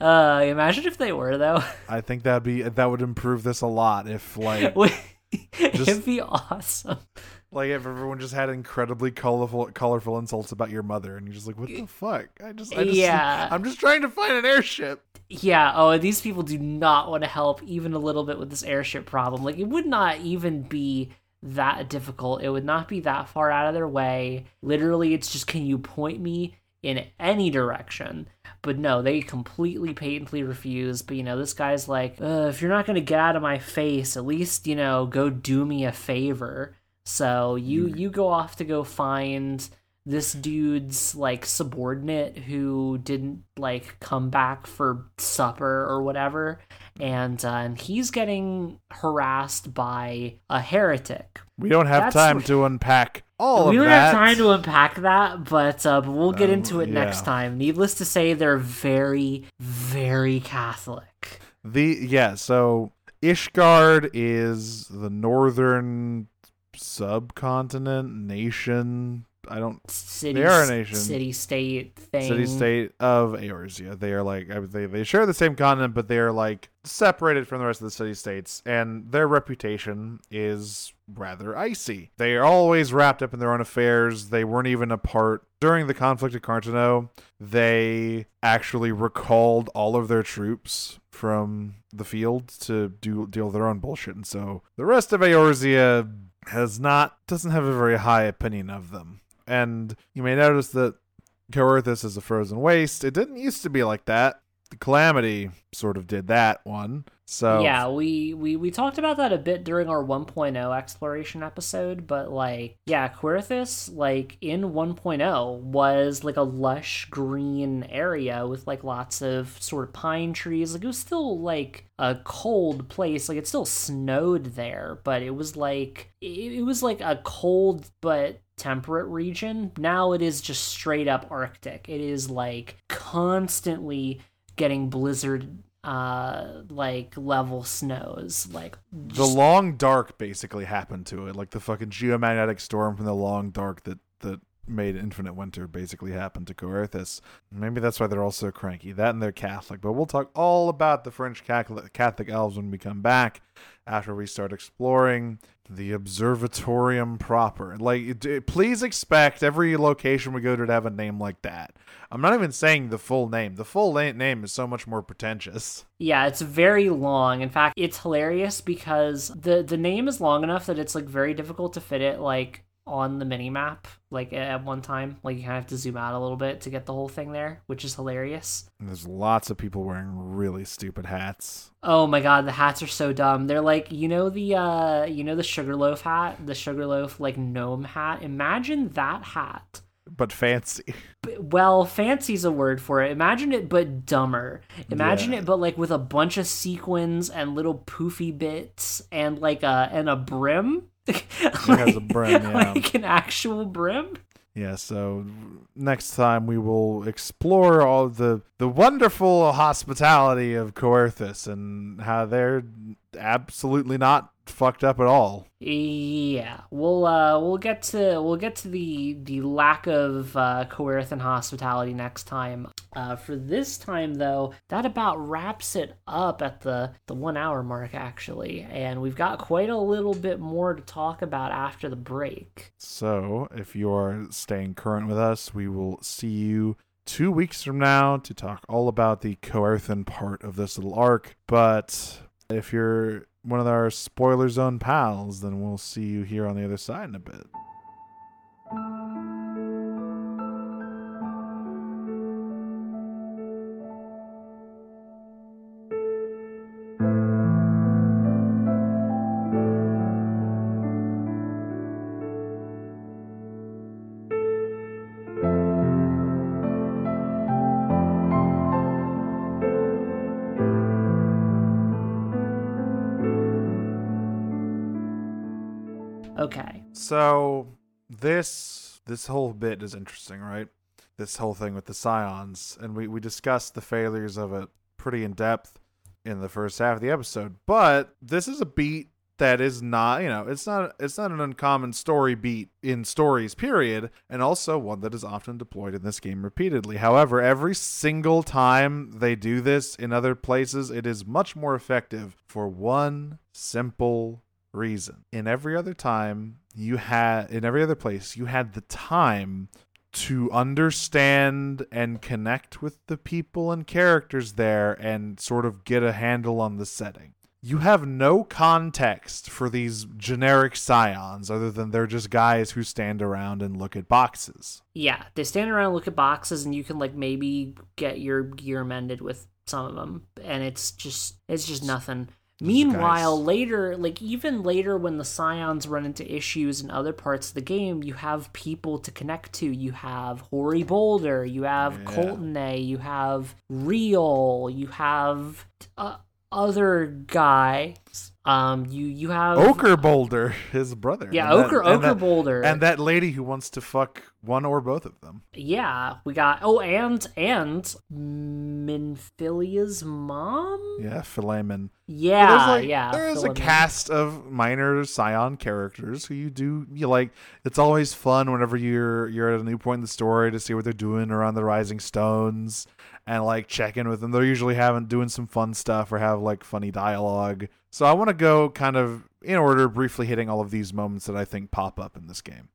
uh imagine if they were though. I think that'd be that would improve this a lot if like just, It'd be awesome. like if everyone just had incredibly colorful colorful insults about your mother and you're just like what the fuck? I just I just Yeah. I'm just trying to find an airship. Yeah, oh, these people do not want to help even a little bit with this airship problem. Like, it would not even be that difficult. It would not be that far out of their way. Literally, it's just, can you point me in any direction? But no, they completely patently refuse. But, you know, this guy's like, uh, if you're not going to get out of my face, at least, you know, go do me a favor. So you you go off to go find this dude's like subordinate who didn't like come back for supper or whatever and uh, and he's getting harassed by a heretic We don't have That's time what- to unpack all we of don't that. have time to unpack that, but uh, but we'll get Um, into it next time. Needless to say, they're very, very Catholic. The yeah, so Ishgard is the northern subcontinent nation. I don't City, They are a nation. city state thing. city state of Eorzea. They are like they they share the same continent, but they are like separated from the rest of the city states, and their reputation is rather icy. They are always wrapped up in their own affairs. They weren't even apart. during the conflict at Carteneau. They actually recalled all of their troops from the field to do deal their own bullshit, and so the rest of Eorzea has not doesn't have a very high opinion of them. And you may notice that Coerthus is a frozen waste. It didn't used to be like that. The Calamity sort of did that one. So Yeah, we, we we talked about that a bit during our 1.0 exploration episode, but like, yeah, Coerthus, like in 1.0, was like a lush green area with like lots of sort of pine trees. Like it was still like a cold place. Like it still snowed there, but it was like it, it was like a cold but temperate region. Now it is just straight up Arctic. It is like constantly getting blizzard uh like level snows like the long dark basically happened to it. Like the fucking geomagnetic storm from the long dark that that made infinite winter basically happened to Coerthus. Maybe that's why they're all so cranky. That and they're Catholic. But we'll talk all about the French Catholic Catholic elves when we come back after we start exploring the observatorium proper. Like, please expect every location we go to to have a name like that. I'm not even saying the full name. The full na- name is so much more pretentious. yeah it's very long in fact it's hilarious because the the name is long enough that it's like very difficult to fit it like on the mini map like at one time like you kind of have to zoom out a little bit to get the whole thing there which is hilarious And there's lots of people wearing really stupid hats. Oh my god, the hats are so dumb. They're like, you know the uh you know the sugarloaf hat, the sugarloaf like gnome hat. Imagine that hat. But fancy. B- Well, fancy's a word for it. Imagine it but dumber. Imagine Yeah. it but like with a bunch of sequins and little poofy bits and like a and a brim. It has a brim, yeah. Like an actual brim. Yeah, so next time we will explore all the the wonderful hospitality of Coerthus and how they're absolutely not fucked up at all. Yeah, we'll uh we'll get to we'll get to the the lack of uh Coerthan hospitality next time. Uh for this time though, that about wraps it up at the the 1 hour mark actually, and we've got quite a little bit more to talk about after the break. So, if you are staying current with us, we will see you two weeks from now to talk all about the Coerthan part of this little arc. But if you're one of our spoiler zone pals, then we'll see you here on the other side in a bit. So this this whole bit is interesting, right? This whole thing with the scions, and we we discussed the failures of it pretty in depth in the first half of the episode. But this is a beat that is not, you know, it's not it's not an uncommon story beat in stories period, and also one that is often deployed in this game repeatedly. However, every single time they do this in other places, it is much more effective for one simple reason. In every other time, you had in every other place, you had the time to understand and connect with the people and characters there and sort of get a handle on the setting. You have no context for these generic scions other than they're just guys who stand around and look at boxes. Yeah, they stand around and look at boxes and you can like maybe get your gear mended with some of them and it's just it's just nothing. Meanwhile, guys. later, like even later when the Scions run into issues in other parts of the game, you have people to connect to. You have Hoary Boulder, you have Yeah. Coultenet, you have Real, you have uh, other guy. Um, you you have Ochre Boulder, his brother. Yeah, And that- Ochre and Ochre that- Boulder. and that lady who wants to fuck one or both of them. yeah, we got oh and and Minfilia's mom. Yeah, F'lhaminn. Yeah, there's like, yeah. There's a cast of minor Scion characters who you do you like. It's always fun whenever you're you're at a new point in the story to see what they're doing around the Rising Stones and like check in with them. They're usually having doing some fun stuff or have like funny dialogue. So I want to go kind of in order, briefly hitting all of these moments that I think pop up in this game.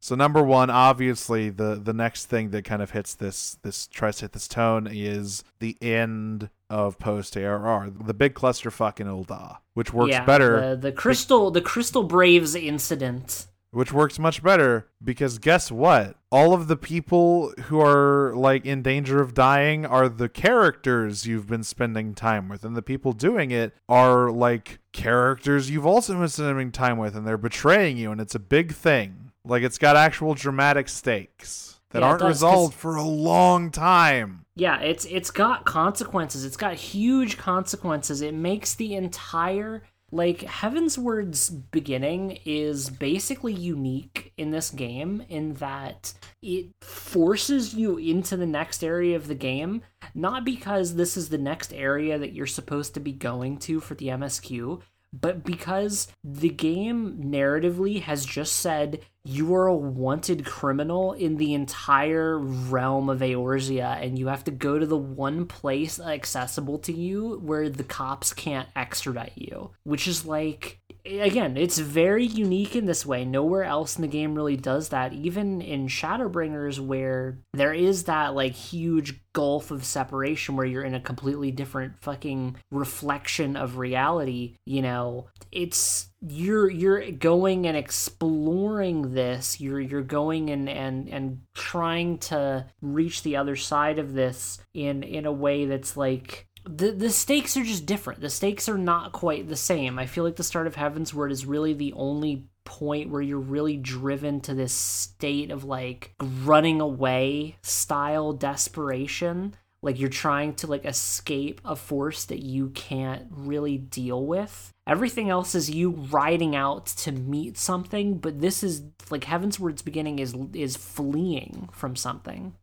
So number one, obviously the the next thing that kind of hits this this tries to hit this tone is the end of post ARR, the big clusterfuck in Ul'dah, which works yeah, better, The, the crystal the Crystal Braves incident. Which works much better because guess what? All of the people who are like in danger of dying are the characters you've been spending time with, and the people doing it are like characters you've also been spending time with, and they're betraying you, and it's a big thing. Like it's got actual dramatic stakes that Yeah, aren't does, resolved for a long time. Yeah, it's it's got consequences. It's got huge consequences. It makes the entire like Heavensward's beginning is basically unique in this game in that it forces you into the next area of the game, not because this is the next area that you're supposed to be going to for the MSQ, but because the game narratively has just said you are a wanted criminal in the entire realm of Eorzea, and you have to go to the one place accessible to you where the cops can't extradite you. Which is like, again, it's very unique in this way. Nowhere else in the game really does that. Even in Shadowbringers, where there is that like huge gulf of separation where you're in a completely different fucking reflection of reality, you know, it's you're you're going and exploring this you're you're going and and and trying to reach the other side of this in in a way that's like the the stakes are just different. The stakes are not quite the same. I feel like the start of Heavensward is really the only point where you're really driven to this state of like running away style desperation. Like you're trying to like escape a force that you can't really deal with. Everything else is you riding out to meet something but this is like Heavensward's beginning is is fleeing from something.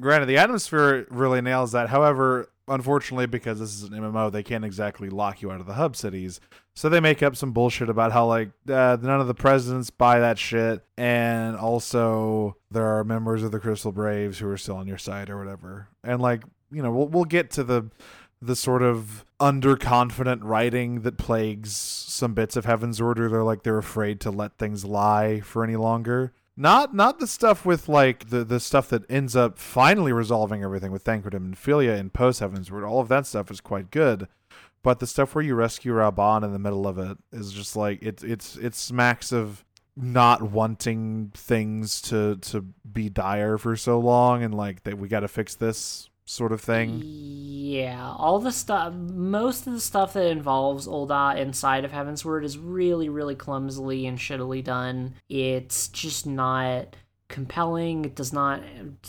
Granted, the atmosphere really nails that. However, unfortunately, because this is an MMO, they can't exactly lock you out of the hub cities. So they make up some bullshit about how like uh, none of the presidents buy that shit, and also there are members of the Crystal Braves who are still on your side or whatever. And like you know, we'll we'll get to the the sort of underconfident writing that plagues some bits of Heaven's Order. They're like they're afraid to let things lie for any longer. Not not the stuff with like the the stuff that ends up finally resolving everything with Thancred and Philia in post Heavensward. All of that stuff is quite good. But the stuff where you rescue Raubahn in the middle of it is just like it's it's it smacks of not wanting things to to be dire for so long and like that we got to fix this sort of thing. Yeah, all the stuff, most of the stuff that involves Ul'dah inside of Heavensward is really, really clumsily and shittily done. It's just not compelling. It does not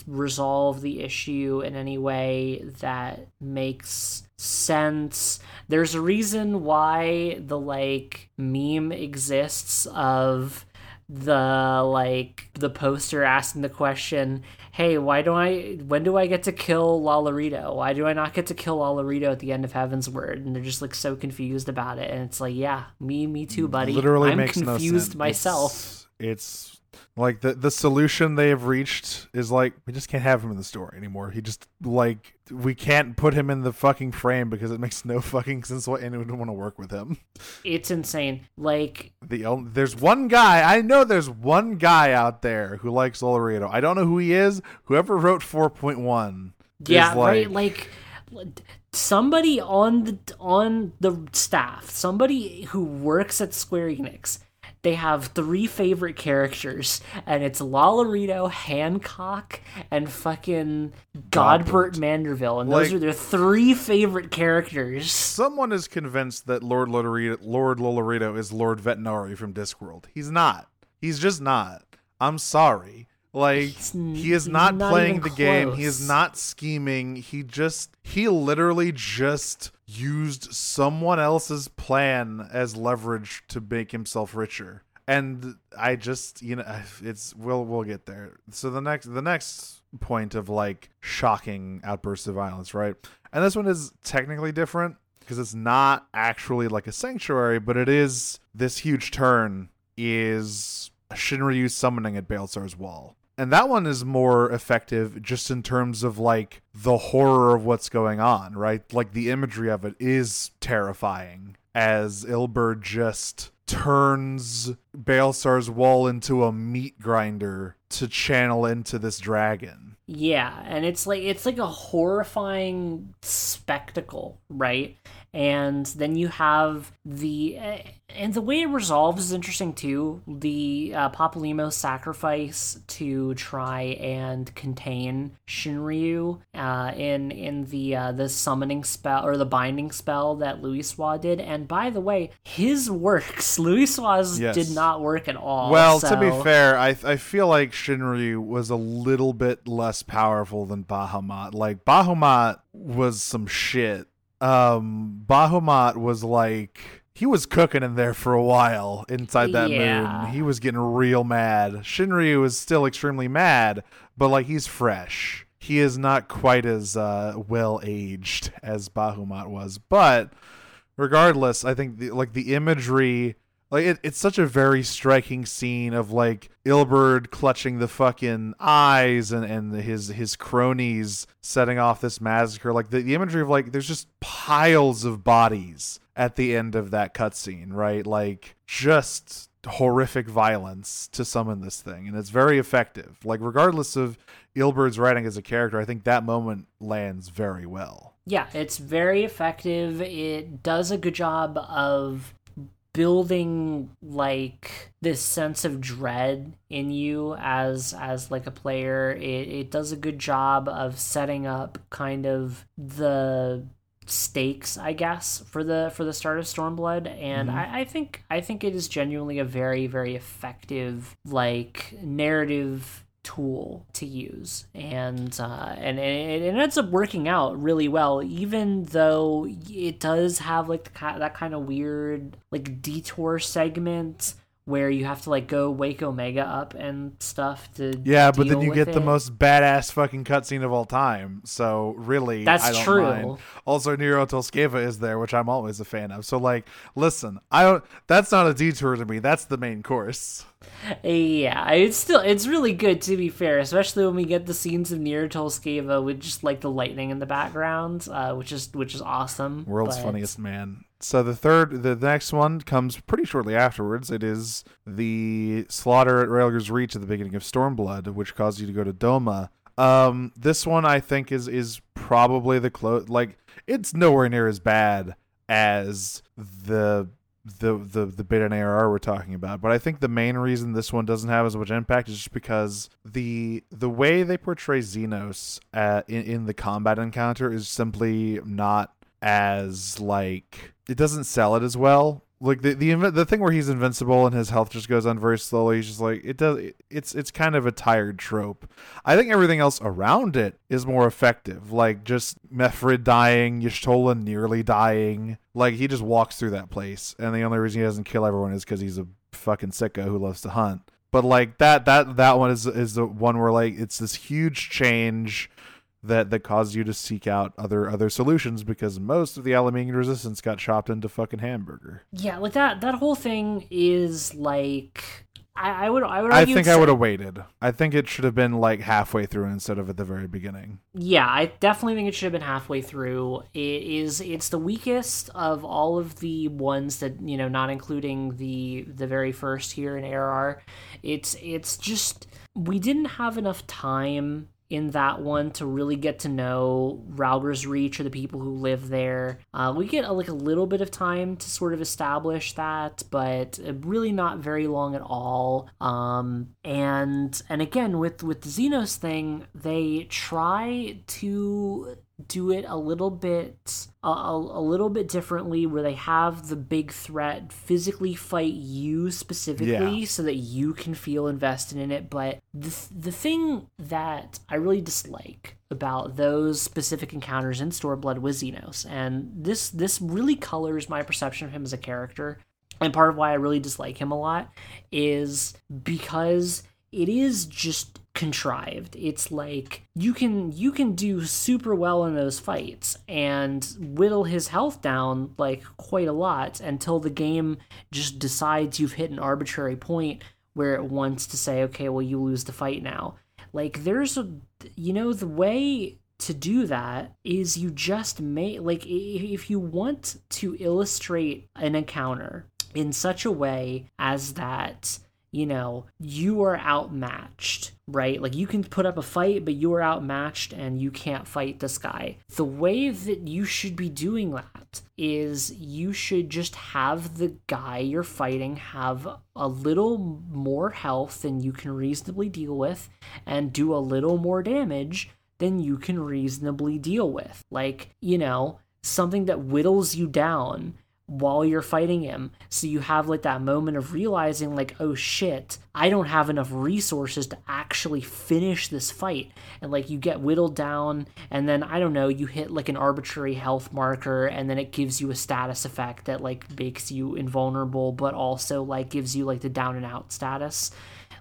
resolve the issue in any way that makes sense. There's a reason why the like meme exists of the like the poster asking the question hey why do i when do i get to kill Lolorito? why do i not get to kill Lolorito at the end of Heavensward and they're just like so confused about it and it's like yeah me me too buddy Literally i'm makes no confused sense. myself It's, it's like the the solution they have reached is like we just can't have him in the story anymore. He just like we can't put him in the fucking frame because it makes no fucking sense why anyone would want to work with him. it's insane like The only, there's one guy I know. There's one guy out there who likes Olorito. I don't know who he is. Whoever wrote 4.1. yeah is right like somebody on the on the staff somebody who works at square enix they have three favorite characters, and it's Lolorito, Hancock, and fucking Godbert Manderville. And those are their three favorite characters. Someone is convinced that Lord Lolorito, Lord Lolorito is Lord Vetinari from Discworld. He's not. He's just not. I'm sorry. Like n- he is not, not playing the game. He is not scheming. He just he literally just used someone else's plan as leverage to make himself richer. And I just, you know, it's we'll we'll get there. So the next the next point of like shocking outbursts of violence, right? And this one is technically different because it's not actually like a sanctuary, but it is this huge turn is Shinryu summoning at Baelsar's wall. And that one is more effective just in terms of like the horror of what's going on, right? Like the imagery of it is terrifying as Ilberd just turns Baelsar's wall into a meat grinder to channel into this dragon. Yeah, and it's like it's like a horrifying spectacle, right? And then you have the and the way it resolves is interesting too. The uh, Papalymo sacrifice to try and contain Shinryu uh, in in the uh, the summoning spell or the binding spell that Louisoix did. And by the way, his works, Louisoix's yes. did not work at all. Well, so. to be fair, I I feel like Shinryu was a little bit less powerful than Bahamut. Like Bahamut was some shit um Bahamut was like he was cooking in there for a while inside that yeah. moon. He was getting real mad. Shinryu is still extremely mad, but like he's fresh. He is not quite as uh, well aged as Bahamut was, but regardless, I think the, like the imagery like it, it's such a very striking scene of like Ilberd clutching the fucking eyes and, and his his cronies setting off this massacre. Like the, the imagery of like there's just piles of bodies at the end of that cutscene, right? Like just horrific violence to summon this thing, and it's very effective. Like regardless of Ilberd's writing as a character, I think that moment lands very well. Yeah, it's very effective. It does a good job of building like this sense of dread in you as as like a player it, it does a good job of setting up kind of the stakes i guess for the for the start of stormblood and mm-hmm. I, I think i think it is genuinely a very very effective like narrative tool to use. And uh, and it, it, ends up working out really well even though it does have like the, that kind of weird like detour segment where you have to like go wake Omega up and stuff to yeah, but then you get it. the most badass fucking cutscene of all time. So really, that's true. Mind. Also, Nero tol Scaeva is there, which I'm always a fan of. So like, listen, I don't. That's not a detour to me. That's the main course. Yeah, it's still it's really good to be fair, especially when we get the scenes of Nero tol Scaeva with just like the lightning in the background, uh, which is which is awesome. World's but... funniest man. So the third, the next one comes pretty shortly afterwards. It is the slaughter at Rhalgr's Reach at the beginning of Stormblood, which caused you to go to Doma. Um, this one I think is is probably the close. Like it's nowhere near as bad as the the the the beta and ARR we're talking about. But I think the main reason this one doesn't have as much impact is just because the the way they portray Zenos at, in in the combat encounter is simply not as like it doesn't sell it as well. Like the the the thing where he's invincible and his health just goes on very slowly. He's just like it does. It's it's kind of a tired trope. I think everything else around it is more effective. Like just Meffrid dying, Y'shtola nearly dying. Like he just walks through that place, and the only reason he doesn't kill everyone is because he's a fucking sicko who loves to hunt. But like that that that one is is the one where like it's this huge change that that caused you to seek out other other solutions because most of the Ala-Mhigan resistance got chopped into fucking hamburger. Yeah, like that that whole thing is like I, I would I would I think I would have waited. I think it should have been like halfway through instead of at the very beginning. Yeah, I definitely think it should have been halfway through. It is it's the weakest of all of the ones that, you know, not including the the very first here in ARR. It's it's just we didn't have enough time in that one to really get to know Rhalgr's Reach or the people who live there. Uh, we get a, like a little bit of time to sort of establish that, but really not very long at all. Um, and and again with with the Zenos thing, they try to do it a little bit a, a, little bit differently where they have the big threat physically fight you specifically Yeah. so that you can feel invested in it. But the the thing that I really dislike about those specific encounters in Stormblood was Zenos. And this this really colors my perception of him as a character. And part of why I really dislike him a lot is because it is just contrived. It's like you can you can do super well in those fights and whittle his health down like quite a lot until the game just decides you've hit an arbitrary point where it wants to say, okay, well you lose the fight now. Like there's a you know the way to do that is you just make like if you want to illustrate an encounter in such a way as that you know you are outmatched right like you can put up a fight but you are outmatched and you can't fight this guy the way that you should be doing that is you should just have the guy you're fighting have a little more health than you can reasonably deal with and do a little more damage than you can reasonably deal with. Like, you know, something that whittles you down while you're fighting him. So you have like that moment of realizing, like, oh shit, I don't have enough resources to actually finish this fight. And like you get whittled down, and then I don't know, you hit like an arbitrary health marker, and then it gives you a status effect that like makes you invulnerable, but also like gives you like the down and out status.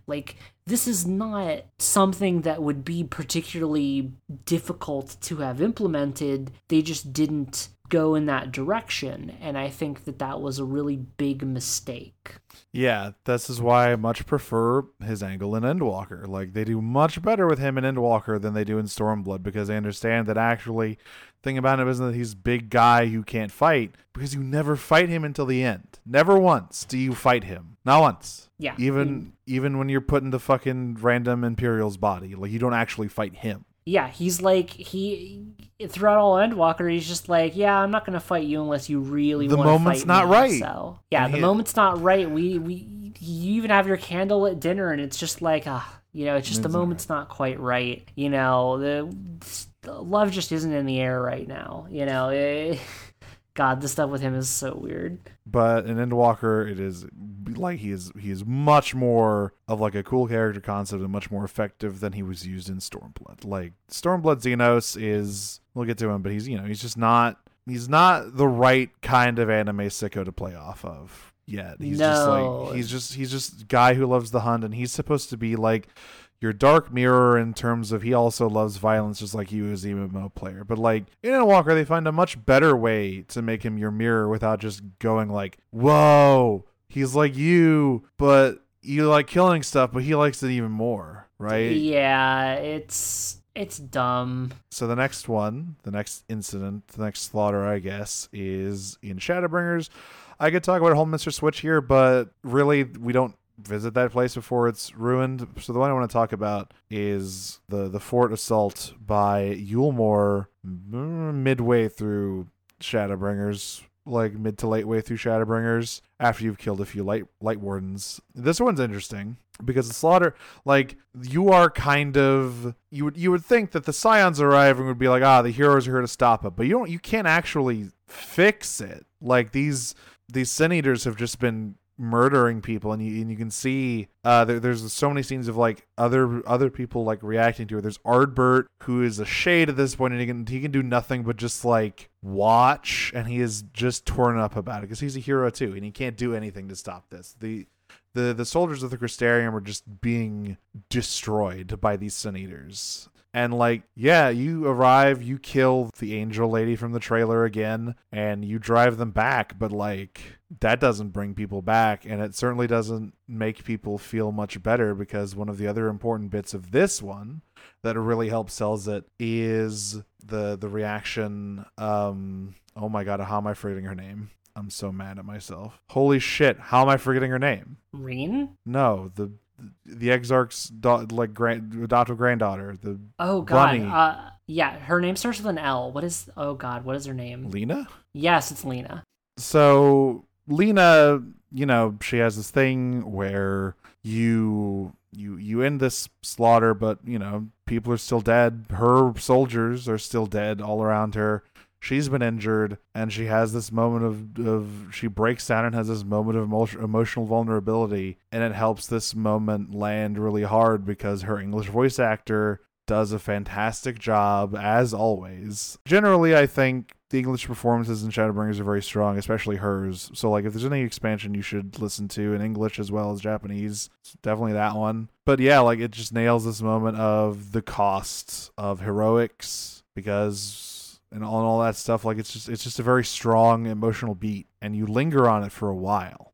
Like, this is not something that would be particularly difficult to have implemented. They just didn't go in that direction. And I think that that was a really big mistake. Yeah, this is why I much prefer his angle in Endwalker. Like they do much better with him in Endwalker than they do in Stormblood because they understand that actually thing about him isn't that he's big guy who can't fight because you never fight him until the end. Never once do you fight him. Not once. Yeah. Even mm. even when you're put in the fucking random Imperial's body, like you don't actually fight him. Yeah, he's like he throughout all Endwalker, he's just like, yeah, I'm not gonna fight you unless you really The want to moment's fight not me." right. So yeah, And the he- moment's not right. We we you even have your candle at dinner, and it's just like, ah, you know, it's just the moment's not quite right. You know, the, the love just isn't in the air right now. You know, eh, God, the stuff with him is so weird. But in Endwalker, it is like he is he is much more of like a cool character concept and much more effective than he was used in Stormblood. Like Stormblood Zenos is we'll get to him, but he's you know he's just not he's not the right kind of anime sicko to play off of yet. He's just No. like he's just he's just guy who loves the hunt, and he's supposed to be like your dark mirror in terms of he also loves violence just like you as an MMO player. But like Endwalker, they find a much better way to make him your mirror without just going like, "Whoa, he's like you, but you like killing stuff, but he likes it even more." Right? Yeah, it's it's dumb. So the next one, the next incident, the next slaughter, I guess, is in Shadowbringers. I could talk about Holminster Switch here, but really we don't visit that place before it's ruined. So the one I want to talk about is the the fort assault by Eulmore mm, midway through Shadowbringers, like mid to late way through Shadowbringers, after you've killed a few light light wardens. This one's interesting because the slaughter like you are kind of you would you would think that the scions arriving would be like ah the heroes are here to stop it but you don't you can't actually fix it like these these sin eaters have just been murdering people and you, and you can see uh there, there's so many scenes of like other other people like reacting to it there's ardbert who is a shade at this point and he can he can do nothing but just like watch and he is just torn up about it because he's a hero too and he can't do anything to stop this the the the soldiers of the Crystarium are just being destroyed by these Sin Eaters. And like, yeah, you arrive, you kill the angel lady from the trailer again, and you drive them back, but like that doesn't bring people back, and it certainly doesn't make people feel much better because one of the other important bits of this one that really helps sells it is the the reaction um oh my god how am i forgetting her name i'm so mad at myself holy shit how am i forgetting her name Reen? no the the exarch's da- like grand adoptive granddaughter the Oh god. Uh yeah, her name starts with an L. What is oh god, what is her name? lyna Yes, it's Lyna. so lyna you know she has this thing where you you you end this slaughter, but you know people are still dead. Her soldiers are still dead all around her. She's been injured, and she has this moment of of she breaks down and has this moment of emo- emotional vulnerability, and it helps this moment land really hard because her English voice actor does a fantastic job as always. Generally, I think the English performances in Shadowbringers are very strong, especially hers. So, like, if there's any expansion you should listen to in English as well as Japanese, it's definitely that one. But yeah, like, it just nails this moment of the cost of heroics because and all, and all that stuff. Like, it's just it's just a very strong emotional beat, and you linger on it for a while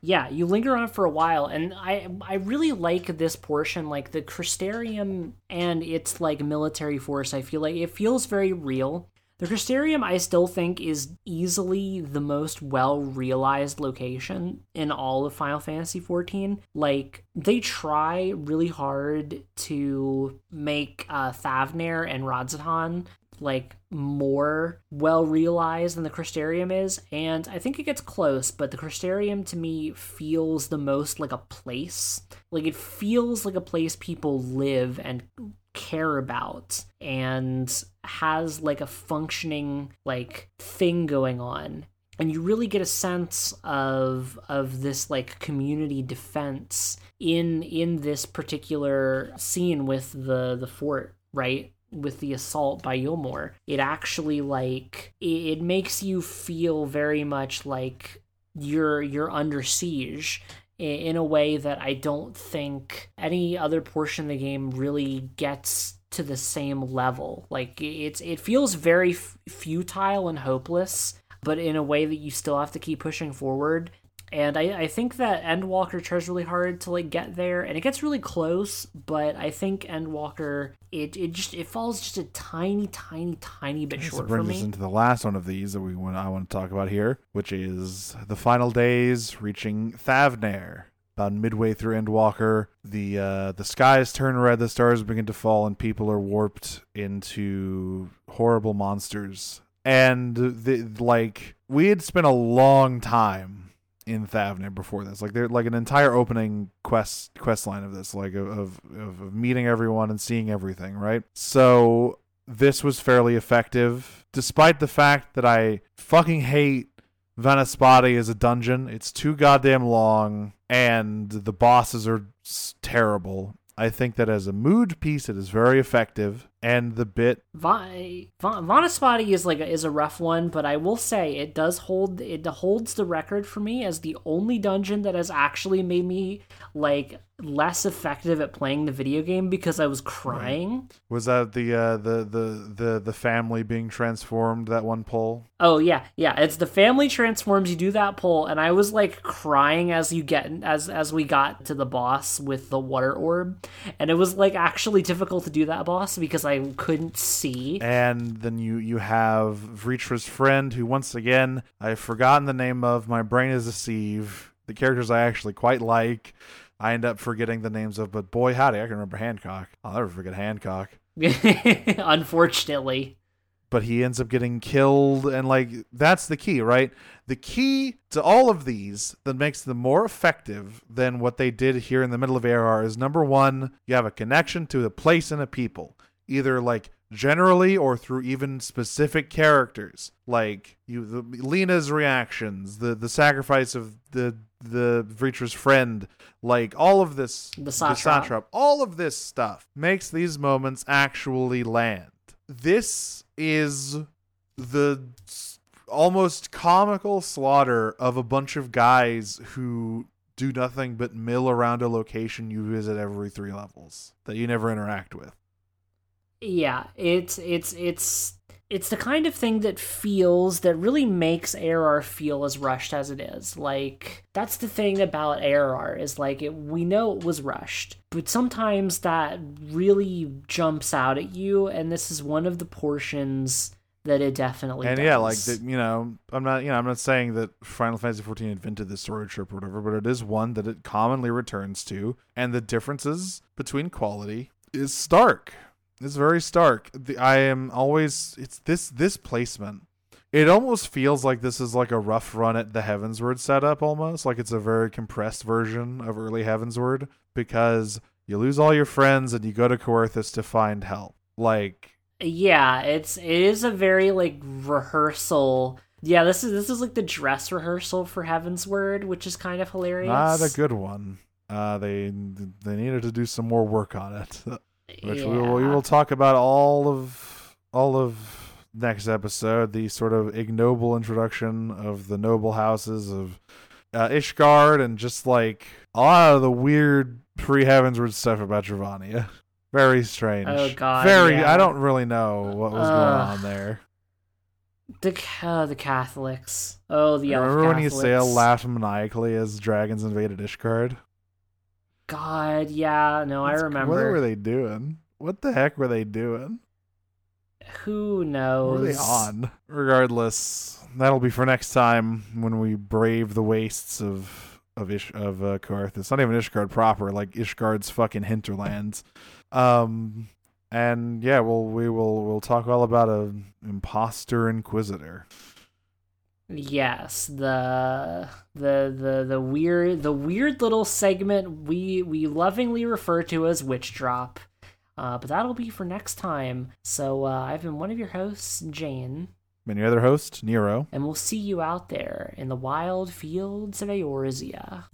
yeah, you linger on for a while, and I I really like this portion, like the Crystarium and its like military force. I feel like it feels very real. The Crystarium, I still think, is easily the most well realized location in all of Final Fantasy XIV. Like, they try really hard to make uh, Thavnair and Radz-at-Han like more well realized than the Crystarium is, and I think it gets close, but the Crystarium to me feels the most like a place. Like it feels like a place people live and care about and has like a functioning like thing going on and you really get a sense of of this like community defense in in this particular scene with the the fort right with the assault by Eulmore. It actually like it, it makes you feel very much like you're you're under siege in a way that I don't think any other portion of the game really gets to the same level. Like it's it feels very futile and hopeless, but in a way that you still have to keep pushing forward and I, I think that Endwalker tries really hard to like get there and it gets really close but i think endwalker it, it just it falls just a tiny tiny tiny bit this short brings for me. us into the last one of these that we want i want to talk about here which is the final days reaching thavnair about midway through endwalker the uh the skies turn red the stars begin to fall and people are warped into horrible monsters. And the like we had spent a long time in Thavnair before this. Like they're like an entire opening quest quest line of this, like of, of of meeting everyone and seeing everything, right? So this was fairly effective, despite the fact that I fucking hate Vanaspati as a dungeon. It's too goddamn long, and the bosses are terrible. I think that as a mood piece, it is very effective, and the bit Va- Va- Vanaspati is like a, is a rough one, but I will say it does hold it holds the record for me as the only dungeon that has actually made me like less effective at playing the video game because I was crying. Was that the uh, the the the the family being transformed? That one pull. Oh yeah, yeah. It's the family transforms. You do that pull, and I was like crying as you get as as we got to the boss with the water orb, and it was like actually difficult to do that boss because I couldn't see. And then you you have Vrtra's friend, who once again I've forgotten the name of. My brain is a sieve. The characters I actually quite like. I end up forgetting the names of, but boy howdy, I can remember Hancock. I'll never forget Hancock. Unfortunately. But he ends up getting killed, and like that's the key, right? The key to all of these that makes them more effective than what they did here in the middle of ARR is number one, you have a connection to a place and a people either like generally or through even specific characters like you the, Lyna's reactions the the sacrifice of the the Vrtra's friend like all of this the satrap. all of this stuff makes these moments actually land this is the almost comical slaughter of a bunch of guys who do nothing but mill around a location you visit every three levels that you never interact with yeah, it's it's it's it's the kind of thing that feels that really makes ARR feel as rushed as it is. Like that's the thing about ARR is like it, we know it was rushed, but sometimes that really jumps out at you, and this is one of the portions that it definitely does. and does. yeah like the, you know i'm not you know i'm not saying that final fantasy XIV invented the storage trip or whatever but it is one that it commonly returns to and the differences between quality is stark it's very stark. The, I am always it's this this placement. It almost feels like this is like a rough run at the Heavensward setup almost, like it's a very compressed version of early Heavensward because you lose all your friends and you go to Coerthus to find help. Like, Yeah, it's it is a very like rehearsal. Yeah, this is this is like the dress rehearsal for Heavensward, which is kind of hilarious. not a good one. Uh, they they needed to do some more work on it, which we, will, we will talk about all of all of next episode. The sort of ignoble introduction of the noble houses of uh, Ishgard and just like a lot of the weird pre Heavensward stuff about Dravania. Very strange. Oh, God, Very. yeah. I don't really know what was going on there. The ca- the Catholics. Oh, the elf Remember when Catholics. Ysayle laughed maniacally as dragons invaded Ishgard? God, yeah, no, I remember. What were they doing? What the heck were they doing? Who What knows? were they on? Regardless, that'll be for next time when we brave the wastes of of Ish of uh, Karth. It's not even Ishgard proper, like Ishgard's fucking hinterlands. Um, and yeah, well, we will we'll talk all about a imposter inquisitor. Yes, the the the the weird the weird little segment we we lovingly refer to as witch drop. Uh, but that'll be for next time. So uh, I've been one of your hosts, Jane, And your other host, Nero. and we'll see you out there in the wild fields of Eorzea.